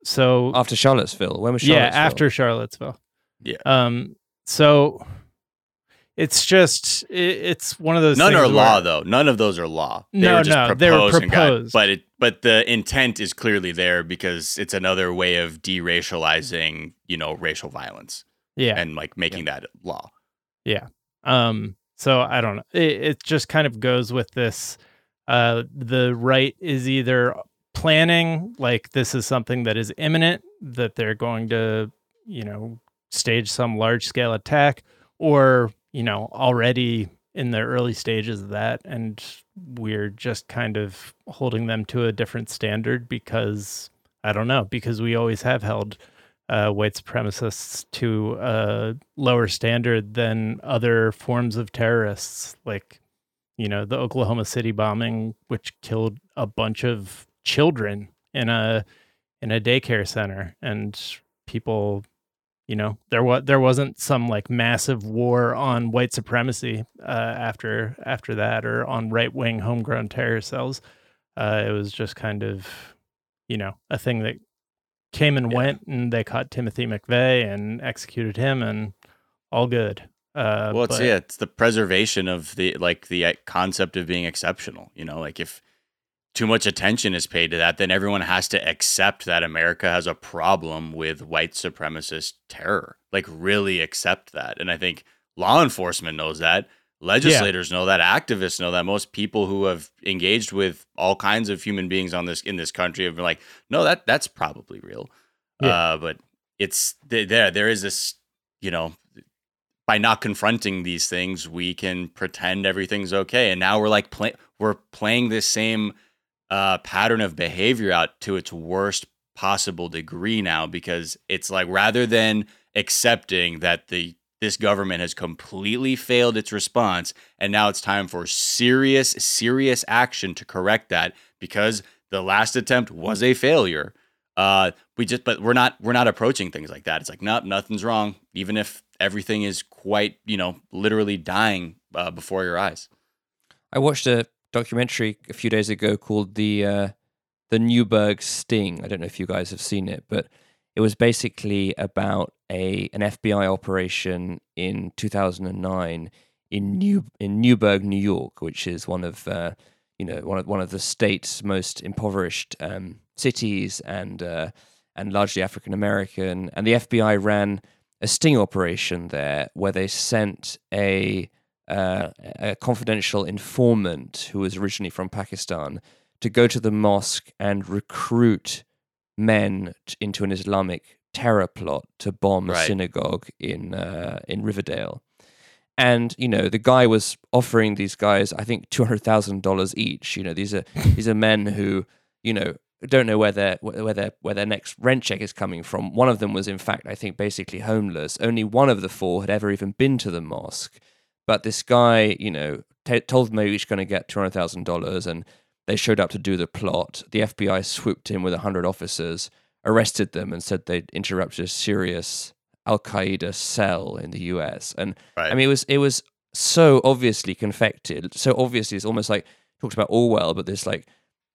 So After Charlottesville. When was yeah, after Charlottesville. Yeah. Um. So it's just it, it's one of those. None are where- law though. None of those are law. They No, were just no, they were proposed got- proposed. but it but the intent is clearly there because it's another way of deracializing, you know, racial violence Yeah. and like making that law. Yeah. Um. So I don't know. It, it just kind of goes with this. Uh, the right is either planning like this is something that is imminent that they're going to, you know, stage some large scale attack, or you know, already in the early stages of that, and we're just kind of holding them to a different standard because I don't know because we always have held uh, white supremacists to a lower standard than other forms of terrorists, like you know the Oklahoma City bombing, which killed a bunch of children in a in a daycare center, and people, you know, there was there wasn't some like massive war on white supremacy uh, after after that, or on right wing homegrown terror cells. Uh, it was just kind of, you know, a thing that came and Yeah. went, and they caught Timothy McVeigh and executed him, and all good. Uh, well, it's but- yeah, it's the preservation of the like the uh, concept of being exceptional. You know, like if too much attention is paid to that, then everyone has to accept that America has a problem with white supremacist terror. Like really accept that. And I think law enforcement knows that. Legislators know that. Activists know that. Most people who have engaged with all kinds of human beings on this in this country have been like, no, that that's probably real. Yeah. Uh, but it's there. There is this, you know, by not confronting these things, we can pretend everything's okay. And now we're like play- we're playing this same uh, pattern of behavior out to its worst possible degree now because it's like rather than accepting that the this government has completely failed its response and now it's time for serious serious action to correct that because the last attempt was a failure uh we just but we're not we're not approaching things like that. It's like nope nothing's wrong even if everything is quite you know literally dying uh, before your eyes. I watched a documentary a few days ago called the uh, the Newburgh Sting. I don't know if you guys have seen it, but it was basically about a an FBI operation in 2009 in New in Newburgh, New York, which is one of uh, you know one of one of the state's most impoverished um, cities and uh, and largely African American. And the FBI ran a sting operation there where they sent a uh, a confidential informant who was originally from Pakistan to go to the mosque and recruit men t- into an Islamic terror plot to bomb a synagogue in uh, in Riverdale. And you know the guy was offering these guys, I think, two hundred thousand dollars each. You know these are <laughs> these are men who you know don't know where their where their where their next rent check is coming from. One of them was, in fact, I think, basically homeless. Only one of the four had ever even been to the mosque. But this guy, you know, t- told them they were each going to get two hundred thousand dollars, and they showed up to do the plot. The FBI swooped in with hundred officers, arrested them, and said they'd interrupted a serious Al Qaeda cell in the U.S. And right I mean, it was it was so obviously confected, so obviously it's almost like talked about Orwell, but this like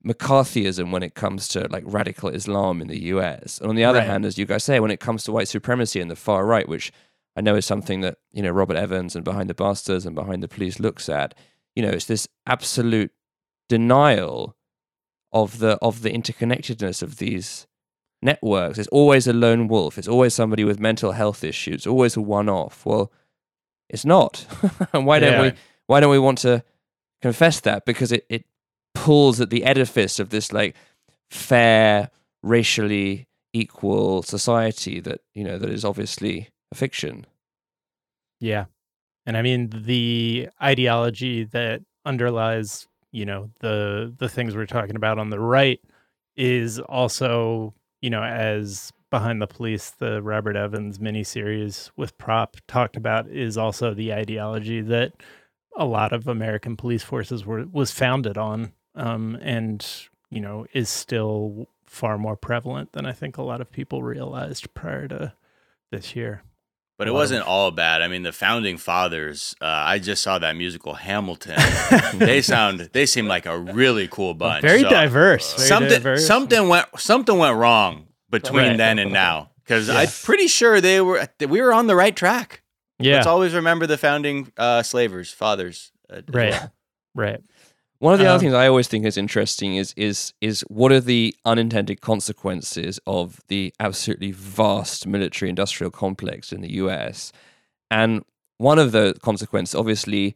McCarthyism when it comes to like radical Islam in the US. And on the other Right. hand, as you guys say, when it comes to white supremacy and the far right, which I know is something that, you know, Robert Evans and Behind the Bastards and Behind the Police looks at, you know, it's this absolute denial of the of the interconnectedness of these networks. It's always a lone wolf. It's always somebody with mental health issues. It's always a one-off. Well, it's not. and <laughs> why don't Yeah. we? Why don't we want to confess that? Because it it pulls at the edifice of this like fair, racially equal society that you know that is obviously fiction. Yeah. And I mean the ideology that underlies, you know, the the things we're talking about on the right is also, you know, as Behind the Police, the Robert Evans miniseries with Prop talked about is also the ideology that a lot of American police forces were was founded on um and, you know, is still far more prevalent than I think a lot of people realized prior to this year. But it wasn't all bad. I mean, the founding fathers. Uh, I just saw that musical Hamilton. <laughs> they sound. They seem like a really cool bunch. Very So, diverse. Very something. diverse. Something went. Something went wrong between Right. then and now. Because Yeah. I'm pretty sure they were. We were on the right track. Yeah. Let's always remember the founding uh, slavers, fathers. uh, Right. well. Right. One of the Um, other things I always think is interesting is is is what are the unintended consequences of the absolutely vast military industrial complex in the US? And one of the consequences, obviously,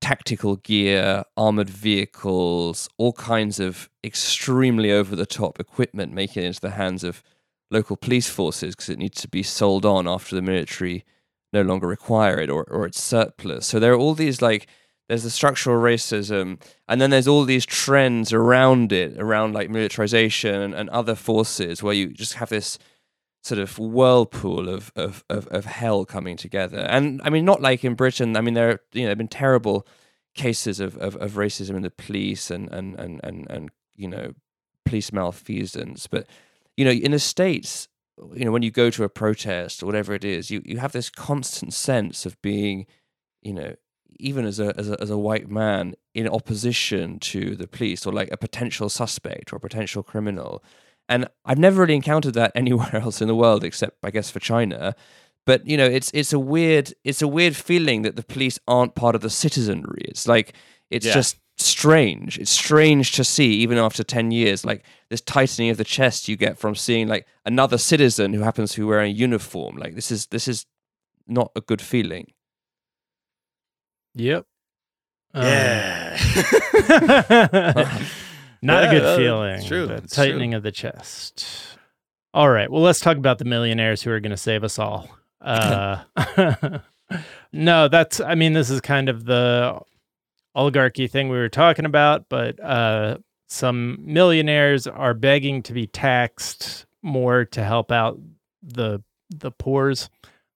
tactical gear, armored vehicles, all kinds of extremely over the top equipment making it into the hands of local police forces because it needs to be sold on after the military no longer require it or, or it's surplus. So there are all these like there's the structural racism and then there's all these trends around it around like militarization and, other forces where you just have this sort of whirlpool of, of, of, of hell coming together. And i mean not like in britain i mean there you know have been terrible cases of, of, of racism in the police and, and, and, and, and you know police malfeasance but you know in the states you know when you go to a protest or whatever it is you, you have this constant sense of being you know even as a, as a as a white man in opposition to the police or like a potential suspect or a potential criminal. And i've never really encountered that <laughs> anywhere else in the world except i guess for china. But you know it's it's a weird it's a weird feeling that the police aren't part of the citizenry. It's like it's Yeah. just strange. It's strange to see even after 10 years like this tightening of the chest you get from seeing like another citizen who happens to be wearing a uniform. Like this is this is not a good feeling Yep. Um, Yeah. <laughs> <laughs> Not a good feeling. it's true, The it's tightening of the chest. All right. Well, let's talk about the millionaires who are going to save us all. Uh, <laughs> no, that's. I mean, this is kind of the oligarchy thing we were talking about, but uh, some millionaires are begging to be taxed more to help out the the poor's.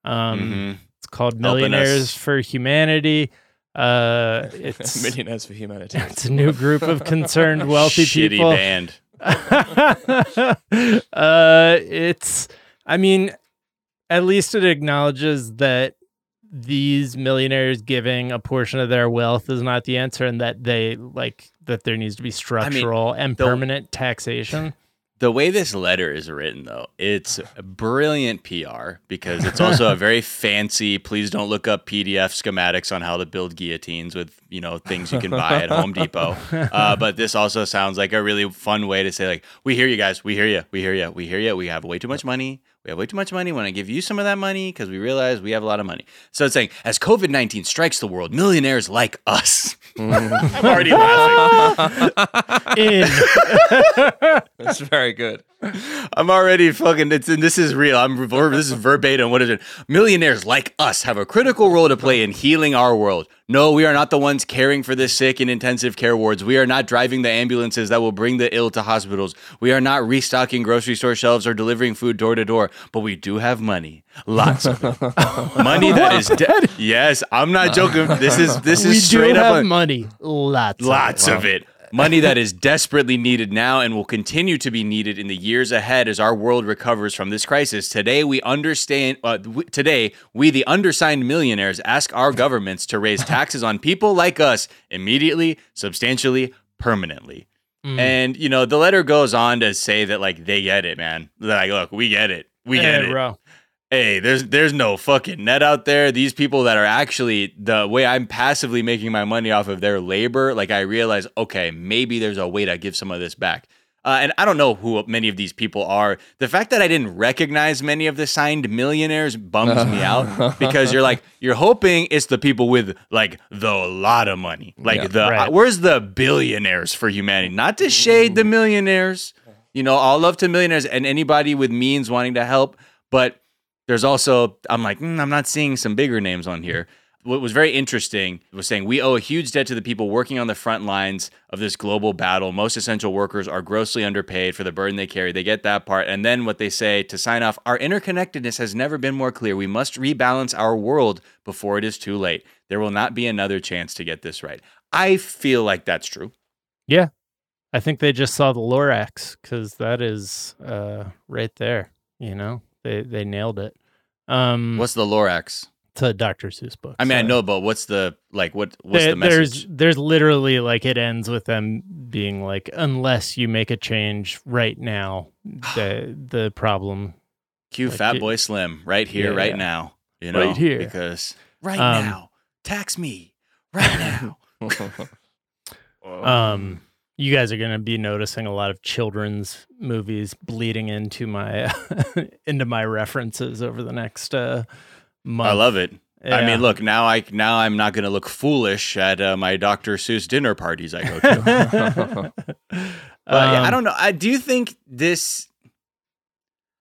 Um, Mhm. It's called Millionaires for Humanity. Uh, <laughs> it's millionaires for humanity it's a new group of concerned <laughs> wealthy Shitty people. band. <laughs> uh, it's, I mean, at least it acknowledges that these millionaires giving a portion of their wealth is not the answer, and that they like that there needs to be structural and permanent taxation. The way this letter is written, though, it's brilliant PR because it's <laughs> also a very fancy. Please don't look up PDF schematics on how to build guillotines with you know things you can buy at Home Depot. <laughs> Uh, but this also sounds like a really fun way to say like, we hear you guys, we hear you, we hear you, we hear you. We have way too much money. We have way too much money. Want to give you some of that money because we realize we have a lot of money. So it's saying as COVID nineteen strikes the world, millionaires like us. I'm already laughing. In <laughs> that's very good I'm already fucking. It's and this is real. I'm this is verbatim. What is it? Millionaires like us have a critical role to play in healing our world. No, we are not the ones caring for the sick in intensive care wards. We are not driving the ambulances that will bring the ill to hospitals. We are not restocking grocery store shelves or delivering food door to door. But we do have money, lots of it. <laughs> money that is dead. yes. I'm not joking. This is this is we do straight up. have a- money, lots, of it. Lots of it. Money that is desperately needed now and will continue to be needed in the years ahead as our world recovers from this crisis. Today, we understand. Uh, w- today, we, the undersigned millionaires, ask our governments to raise <laughs> taxes on people like us immediately, substantially, permanently. Mm. And you know, the letter goes on to say that like they get it, man. They're like, look, we get it, we get Hey, it. bro. Hey, there's there's no fucking net out there. These people that are actually the way I'm passively making my money off of their labor, like I realize, okay, maybe there's a way to give some of this back. Uh, and I don't know who many of these people are. The fact that I didn't recognize many of the signed millionaires bums me out <laughs> because you're like you're hoping it's the people with like the lot of money, like Yeah. the Right. uh, where's the billionaires for humanity? Not to shade the millionaires, you know, all love to millionaires and anybody with means wanting to help, but there's also I'm like mm, I'm not seeing some bigger names on here. What was very interesting was saying we owe a huge debt to the people working on the front lines of this global battle. Most essential workers are grossly underpaid for the burden they carry. They get that part. And then what they say to sign off our interconnectedness has never been more clear. We must rebalance our world before it is too late. There will not be another chance to get this right. I feel like that's true. Yeah. I think they just saw the Lorax because that is uh, right there. You know, they they nailed it. Um, What's the Lorax? it's a Dr. Seuss book. I mean, I know, but what's the like? What what's There- the message? There's there's literally like it ends with them being like, unless you make a change right now, <sighs> the the problem Cue like Fatboy Slim right here, Yeah, right yeah. now. You know, Right here. because right Um, now, tax me right <laughs> now. <laughs> <laughs> um you guys are going to be noticing a lot of children's movies bleeding into my <laughs> into my references over the next uh month. I love it. I mean, look now. I now I'm not going to look foolish at uh, my Dr. Seuss dinner parties I go to. <laughs> but yeah, I Um, don't know. I do you think this.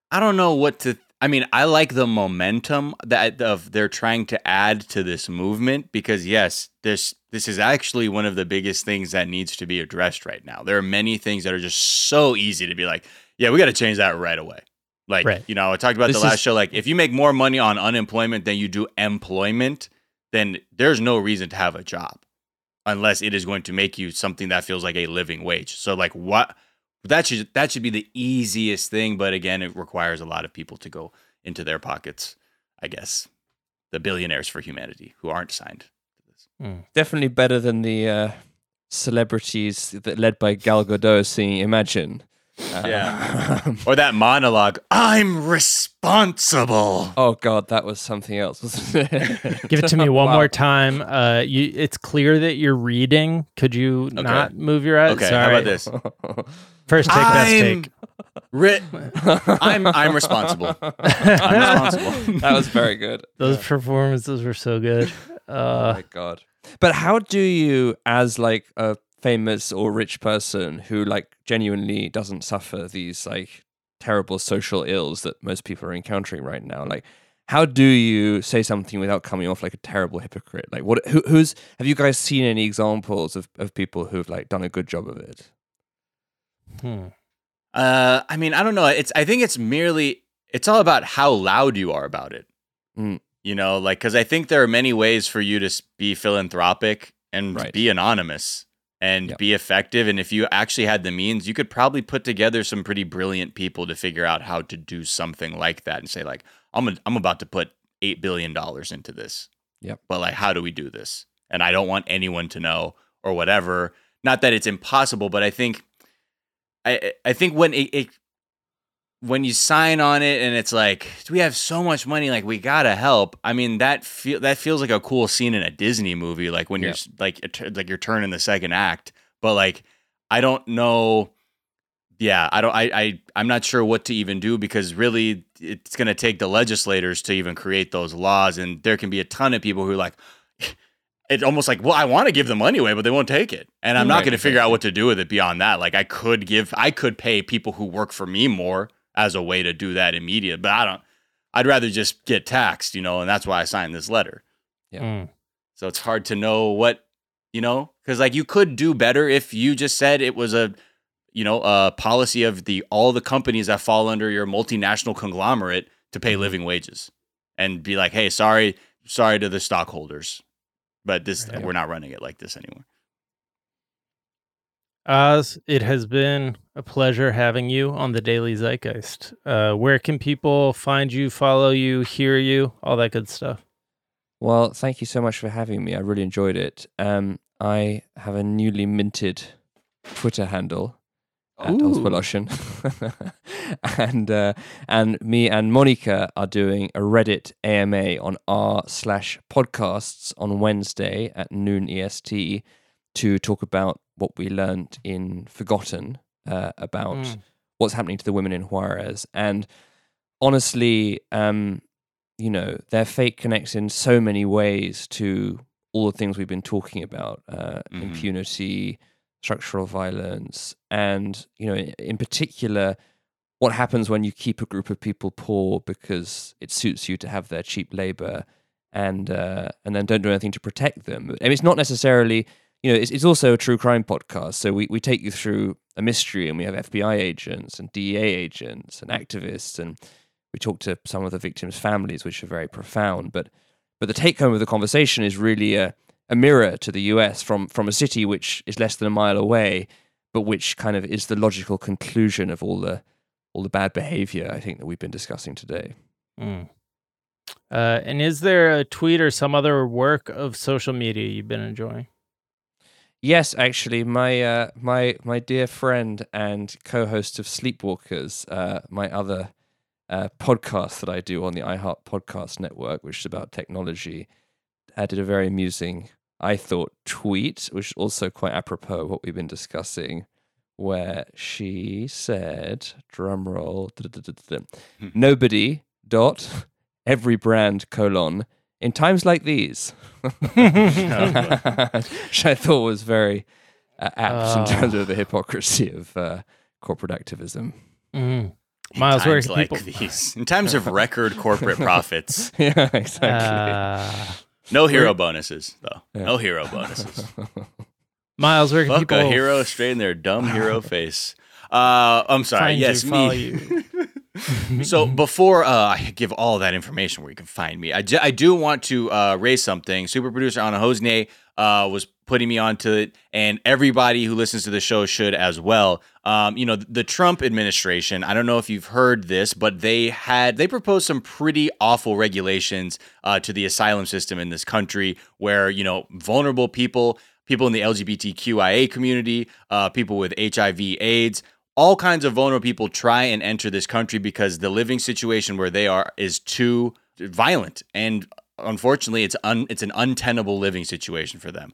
I don't know what to. I mean, I like the momentum that of they're trying to add to this movement because yes, this this is actually one of the biggest things that needs to be addressed right now. There are many things that are just so easy to be like, yeah, we got to change that right away. Like, Right. you know, I talked about This the last is- show. Like, if you make more money on unemployment than you do employment, then there's no reason to have a job unless it is going to make you something that feels like a living wage. So like what that should that should be the easiest thing, but again, it requires a lot of people to go into their pockets, I guess. The billionaires for humanity who aren't signed to this. Definitely better than the uh, celebrities that led by Gal Gadot singing Imagine. Uh, Yeah. <laughs> Or that monologue, I'm responsible. oh God, that was something else, wasn't it? <laughs> Give it to me <laughs> one Wow. more time. Uh, you, it's clear that you're reading. Could you not move your eyes? Okay, Sorry. how about this? First take, best I'm, take. ri- I'm I'm responsible. I'm responsible. that was very good. Those performances were so good. Oh Uh, my god. But how do you as like a famous or rich person who like genuinely doesn't suffer these like terrible social ills that most people are encountering right now like how do you say something without coming off like a terrible hypocrite like what who, who's have you guys seen any examples of, of people who've like done a good job of it hmm. Uh, I mean, I don't know. It's I think it's merely it's all about how loud you are about it. Mm. You know, like because I think there are many ways for you to be philanthropic and Right. be anonymous and Yep. be effective. And if you actually had the means, you could probably put together some pretty brilliant people to figure out how to do something like that and say like, I'm a, I'm about to put eight billion dollars into this. Yep. But like, how do we do this? And I don't want anyone to know or whatever. Not that it's impossible, but I think I I think when it, it when you sign on it and it's like we have so much money like we gotta help. I mean that feel that feels like a cool scene in a disney movie like when you're like like you're turning the second act. But like i don't know yeah i don't i, I i'm not sure what to even do because really it's to take the legislators to even create those laws and there can be a ton of people who are like <sighs> it's almost like well i want to give the money away but they won't take it. And i'm not going to figure out what to do with it beyond that. Like i could give i could pay people who work for me more as a way to do that immediate but i don't i'd rather just get taxed you know and that's why i signed this letter Yeah. Mm. so it's hard to know what you know because like you could do better if you just said it was a you know a policy of the all the companies that fall under your multinational conglomerate to pay living wages and be like hey sorry sorry to the stockholders but this Right. we're not running it like this anymore As it has been a pleasure having you on the Daily Zeitgeist. Uh, where can people find you, follow you, hear you, all that good stuff? Well, thank you so much for having me. I really enjoyed it. Um, I have a newly minted Twitter handle at Ooh. <laughs> And uh, and me and Monica are doing a Reddit AMA on r slash podcasts on Wednesday at noon EST to talk about what we learned in Forgotten uh, about Mm. what's happening to the women in Juarez. And honestly, um, you know, their fate connects in so many ways to all the things we've been talking about uh, Mhm. impunity, structural violence, and, you know, in particular, what happens when you keep a group of people poor because it suits you to have their cheap labor and uh, and then don't do anything to protect them. I mean, it's not necessarily, you know, it's, it's also a true crime podcast. So we, we take you through a mystery and we have FBI agents and DEA agents and activists and we talk to some of the victims' families, which are very profound. But but the take home of the conversation is really a, a mirror to the US from from a city which is less than a mile away, but which kind of is the logical conclusion of all the all the bad behavior I think that we've been discussing today. Mm. Uh, and is there a tweet or some other work of social media you've been enjoying? Yes, actually, my uh, my my dear friend and co-host of Sleepwalkers, uh, my other uh, podcast that I do on the iHeart Podcast Network, which is about technology, added a very amusing, I thought, tweet, which is also quite apropos of what we've been discussing, where she said, drum roll, Hmm. nobody dot <laughs> every brand colon in times like these, <laughs> which I thought was very uh, apt in Oh. terms of the hypocrisy of uh, corporate activism. Mm. In Miles, where times can like people? these, in times of record corporate profits, <laughs> yeah, exactly. Uh, no hero bonuses though. Yeah. No hero bonuses. <laughs> Miles, where can Fuck people a hero straight in their dumb hero face. Uh, I'm sorry. find yes, you, follow me. So before uh, I give all that information where you can find me, I, I do want to uh, raise something. Super producer Anna Hosney uh, was putting me onto it, and everybody who listens to the show should as well. Um, you know, the Trump administration. I don't know if you've heard this, but they had they proposed some pretty awful regulations uh, to the asylum system in this country, where you know vulnerable people, people in the LGBTQIA community, uh, people with HIV/AIDS all kinds of vulnerable people try and enter this country because the living situation where they are is too violent. And unfortunately it's un, it's an untenable living situation for them.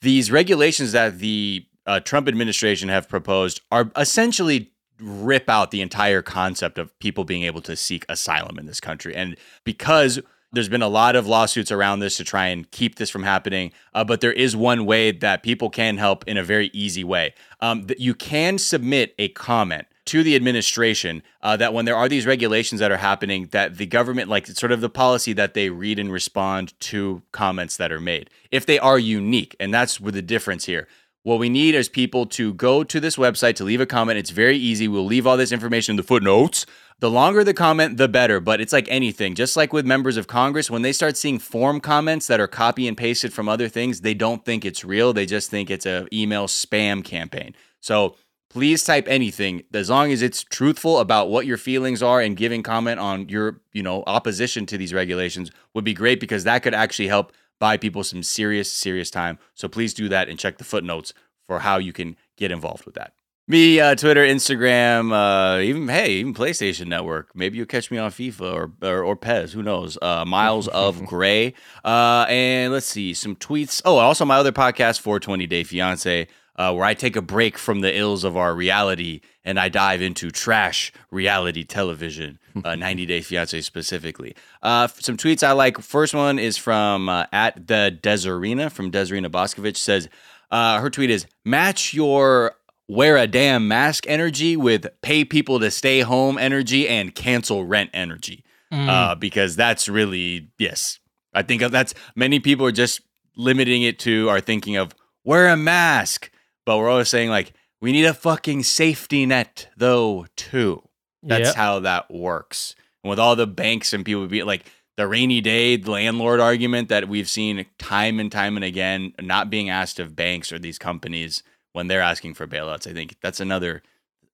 These regulations that the uh, Trump administration have proposed are essentially rip out the entire concept of people being able to seek asylum in this country. And because there's been a lot of lawsuits around this to try and keep this from happening uh, but there is one way that people can help in a very easy way. Um, that you can submit a comment to the administration uh, that when there are these regulations that are happening that the government like sort of the policy that they read and respond to comments that are made. If they are unique and that's where the difference here what we need is people to go to this website to leave a comment. It's very easy. We'll leave all this information in the footnotes. The longer the comment, the better. But it's like anything, just like with members of Congress, when they start seeing form comments that are copy and pasted from other things, they don't think it's real. They just think it's a email spam campaign. So please type anything as long as it's truthful about what your feelings are and giving comment on your, you know, opposition to these regulations would be great because that could actually help buy people some serious, serious time. So please do that and check the footnotes for how you can get involved with that. Me, uh, Twitter, Instagram, uh, even hey, even PlayStation Network. Maybe you'll catch me on FIFA or or, or PES. Who knows? Uh, Miles of <laughs> Gray. Uh, and let's see some tweets. Oh, also my other podcast, 420 Day Fiance, uh, where I take a break from the ills of our reality and I dive into trash reality television. <laughs> Uh, 90 Day Fiance specifically. Uh, some tweets I like. First one is from uh, at the Deserina from Deserina Boscovich says. Uh, her tweet is match your wear a damn mask energy with pay people to stay home energy and cancel rent energy. Mm. Uh, because that's really, yes, I think that's many people are just limiting it to are thinking of wear a mask, but we're always saying like we need a fucking safety net though too. That's Yep. how that works. And with all the banks and people be like the rainy day landlord argument that we've seen time and time and again, not being asked of banks or these companies when they're asking for bailouts. I think that's another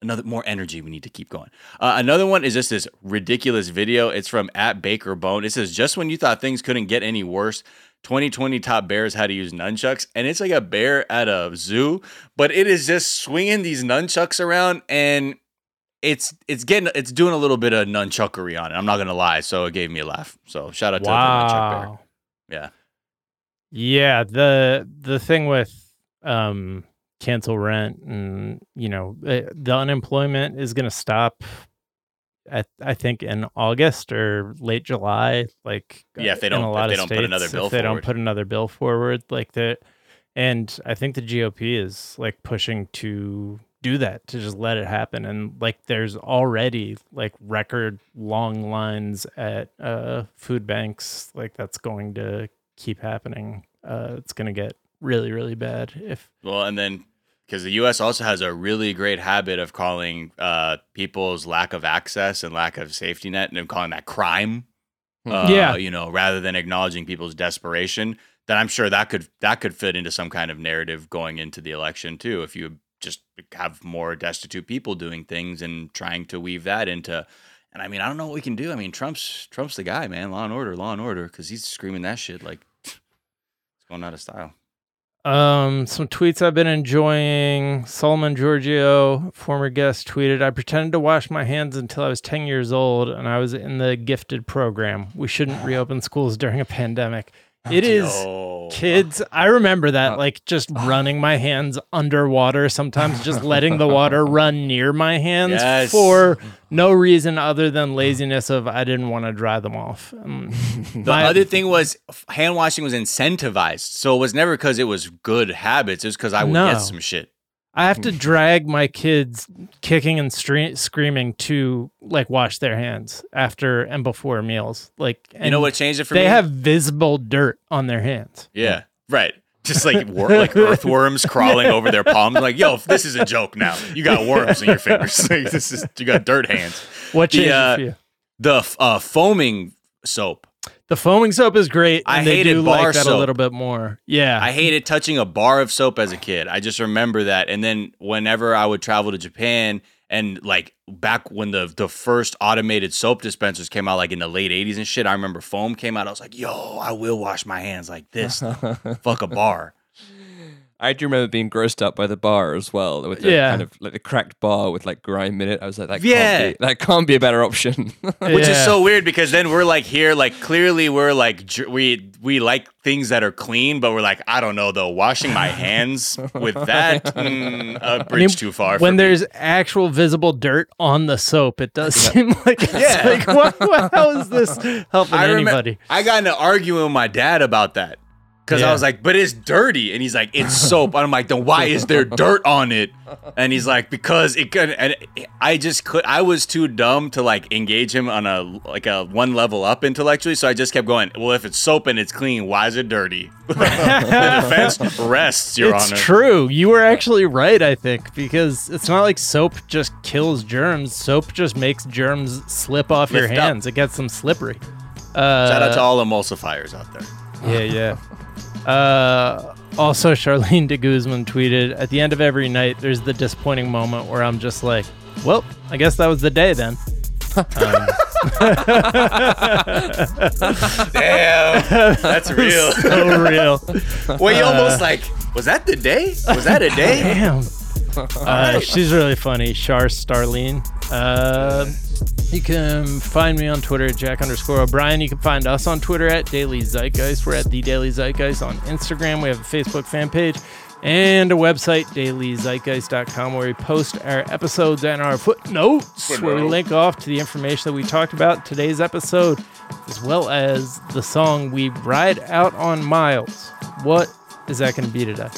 another more energy we need to keep going. Uh, another one is just this ridiculous video. It's from at Baker Bone. It says just when you thought things couldn't get any worse. 2020 top bears how to use nunchucks and it's like a bear at a zoo but it is just swinging these nunchucks around and it's it's getting it's doing a little bit of nunchuckery on it. I'm not gonna lie, so it gave me a laugh. So shout out to the Nunchuck Bear. wow. Yeah. Yeah, the the thing with um cancel rent and you know eh, the unemployment is going to stop at I think in August or late July like Yeah, if they don't- a if they don't put states, another bill if they don't put another bill forward like that and I think the GOP is like pushing to do that to just let it happen. And like there's already like record long lines at uh food banks like that's going to keep happening. Uh it's going to get really really bad if Well, and then because the U.S. also has a really great habit of calling uh, people's lack of access and lack of safety net, and calling that crime. Uh, Yeah. you know, rather than acknowledging people's desperation, then I'm sure that could that could fit into some kind of narrative going into the election too. If you just have more destitute people doing things and trying to weave that into. And I mean, I don't know what we can do. I mean, Trump's Trump's the guy, man. Law and order, law and order, because he's screaming that shit like <laughs> it's going out of style. Um, some tweets I've been enjoying. Solomon Georgio, former guest, tweeted, I pretended to wash my hands until I was 10 years old and I was in the gifted program. We shouldn't reopen schools during a pandemic. It is kids. I remember that, like just <sighs> running my hands underwater, sometimes just letting the water <laughs> run near my hands Yes. for no reason other than laziness of I didn't want to dry them off. Um, <laughs> The my- other thing was hand washing was incentivized, so it was never because it was good habits. It was because I would No. get some shit. I have to drag my kids kicking and stre- screaming to like wash their hands after and before meals. Like, you know what changed it for they me? They have visible dirt on their hands. yeah, right. Just like wor- like earthworms crawling over their palms. Like, yo, this is a joke now. You got worms in your fingers. <laughs> Like, this is you got dirt hands. What The, changed it uh, for you? The uh, foaming soap. The foaming soap is great. I they hated do bar like that a little bit more. Yeah, I hated touching a bar of soap as a kid. I just remember that. And then whenever I would travel to Japan and like back when the the first automated soap dispensers came out, like in the late 80s and shit, I remember foam came out. I was like, yo, I will wash my hands like this. <laughs> Fuck a bar. I do remember being grossed up by the bar as well, with the Yeah. kind of like the cracked bar with like grime in it. I was like, that Yeah. can't be, that can't be a better option. <laughs> Which is so weird because then we're like here, like clearly we're like we we like things that are clean, but we're like I don't know though, washing my hands with that <laughs> mm, a bridge I mean, too far. when for me. there's actual visible dirt on the soap, it does seem <laughs> like it's Yeah. like, what, what- how is this helping I remem- anybody? I got into arguing with my dad about that because I was like, "But it's dirty," and he's like, "It's soap." And I'm like, "Then why is there dirt on it?" And he's like, "Because it could." And I just could. I was too dumb to like engage him on a like a one level up intellectually, so I just kept going. Well, if it's soap and it's clean, why is it dirty? <laughs> the defense rests, Your it's Honor. It's true. You were actually right, I think, because it's not like soap just kills germs. Soap just makes germs slip off your Lift up. hands. It gets them slippery. Uh, Shout out to all emulsifiers out there. Yeah, yeah. Uh, also, Charlene de Guzman tweeted At the end of every night, there's the disappointing moment where I'm just like, well, I guess that was the day then. <laughs> <laughs> Damn, that's <laughs> real. So real. well, you almost like, was that the day? Was that a day? Damn. Uh, she's really funny. Char Starlene. Uh, you can find me on Twitter at Jack underscore O'Brien. You can find us on Twitter at Daily Zeitgeist. We're at The Daily Zeitgeist on Instagram. We have a Facebook fan page and a website, dailyzeitgeist.com, where we post our episodes and our footnotes, where we link off to the information that we talked about in today's episode, as well as the song We Ride Out on Miles. What is that going to be today?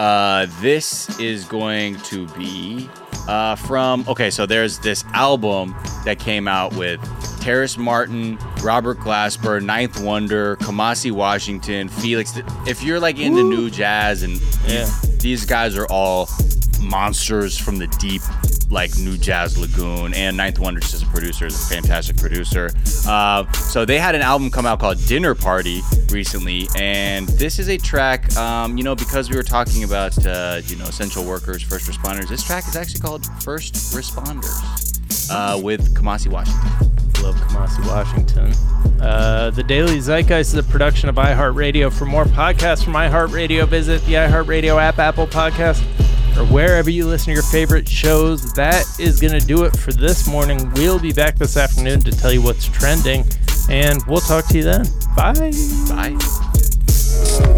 Uh, this is going to be uh, from. Okay, so there's this album that came out with Terrace Martin, Robert Glasper, 9th Wonder, Kamasi Washington, Felix. If you're like into new jazz and Yeah. these guys are all monsters from the deep, like new jazz lagoon. And 9th Wonder as a producer is a fantastic producer. Uh, so they had an album come out called Dinner Party recently, and this is a track. Um, you know, because we were talking about uh, you know essential workers, first responders. This track is actually called First Responders uh, with Kamasi Washington. Love Kamasi Washington. Uh, the Daily Zeitgeist is a production of iHeartRadio. For more podcasts from iHeartRadio, visit the iHeartRadio app, Apple Podcast, or wherever you listen to your favorite shows. That is going to do it for this morning. We'll be back this afternoon to tell you what's trending, and we'll talk to you then. Bye. Bye.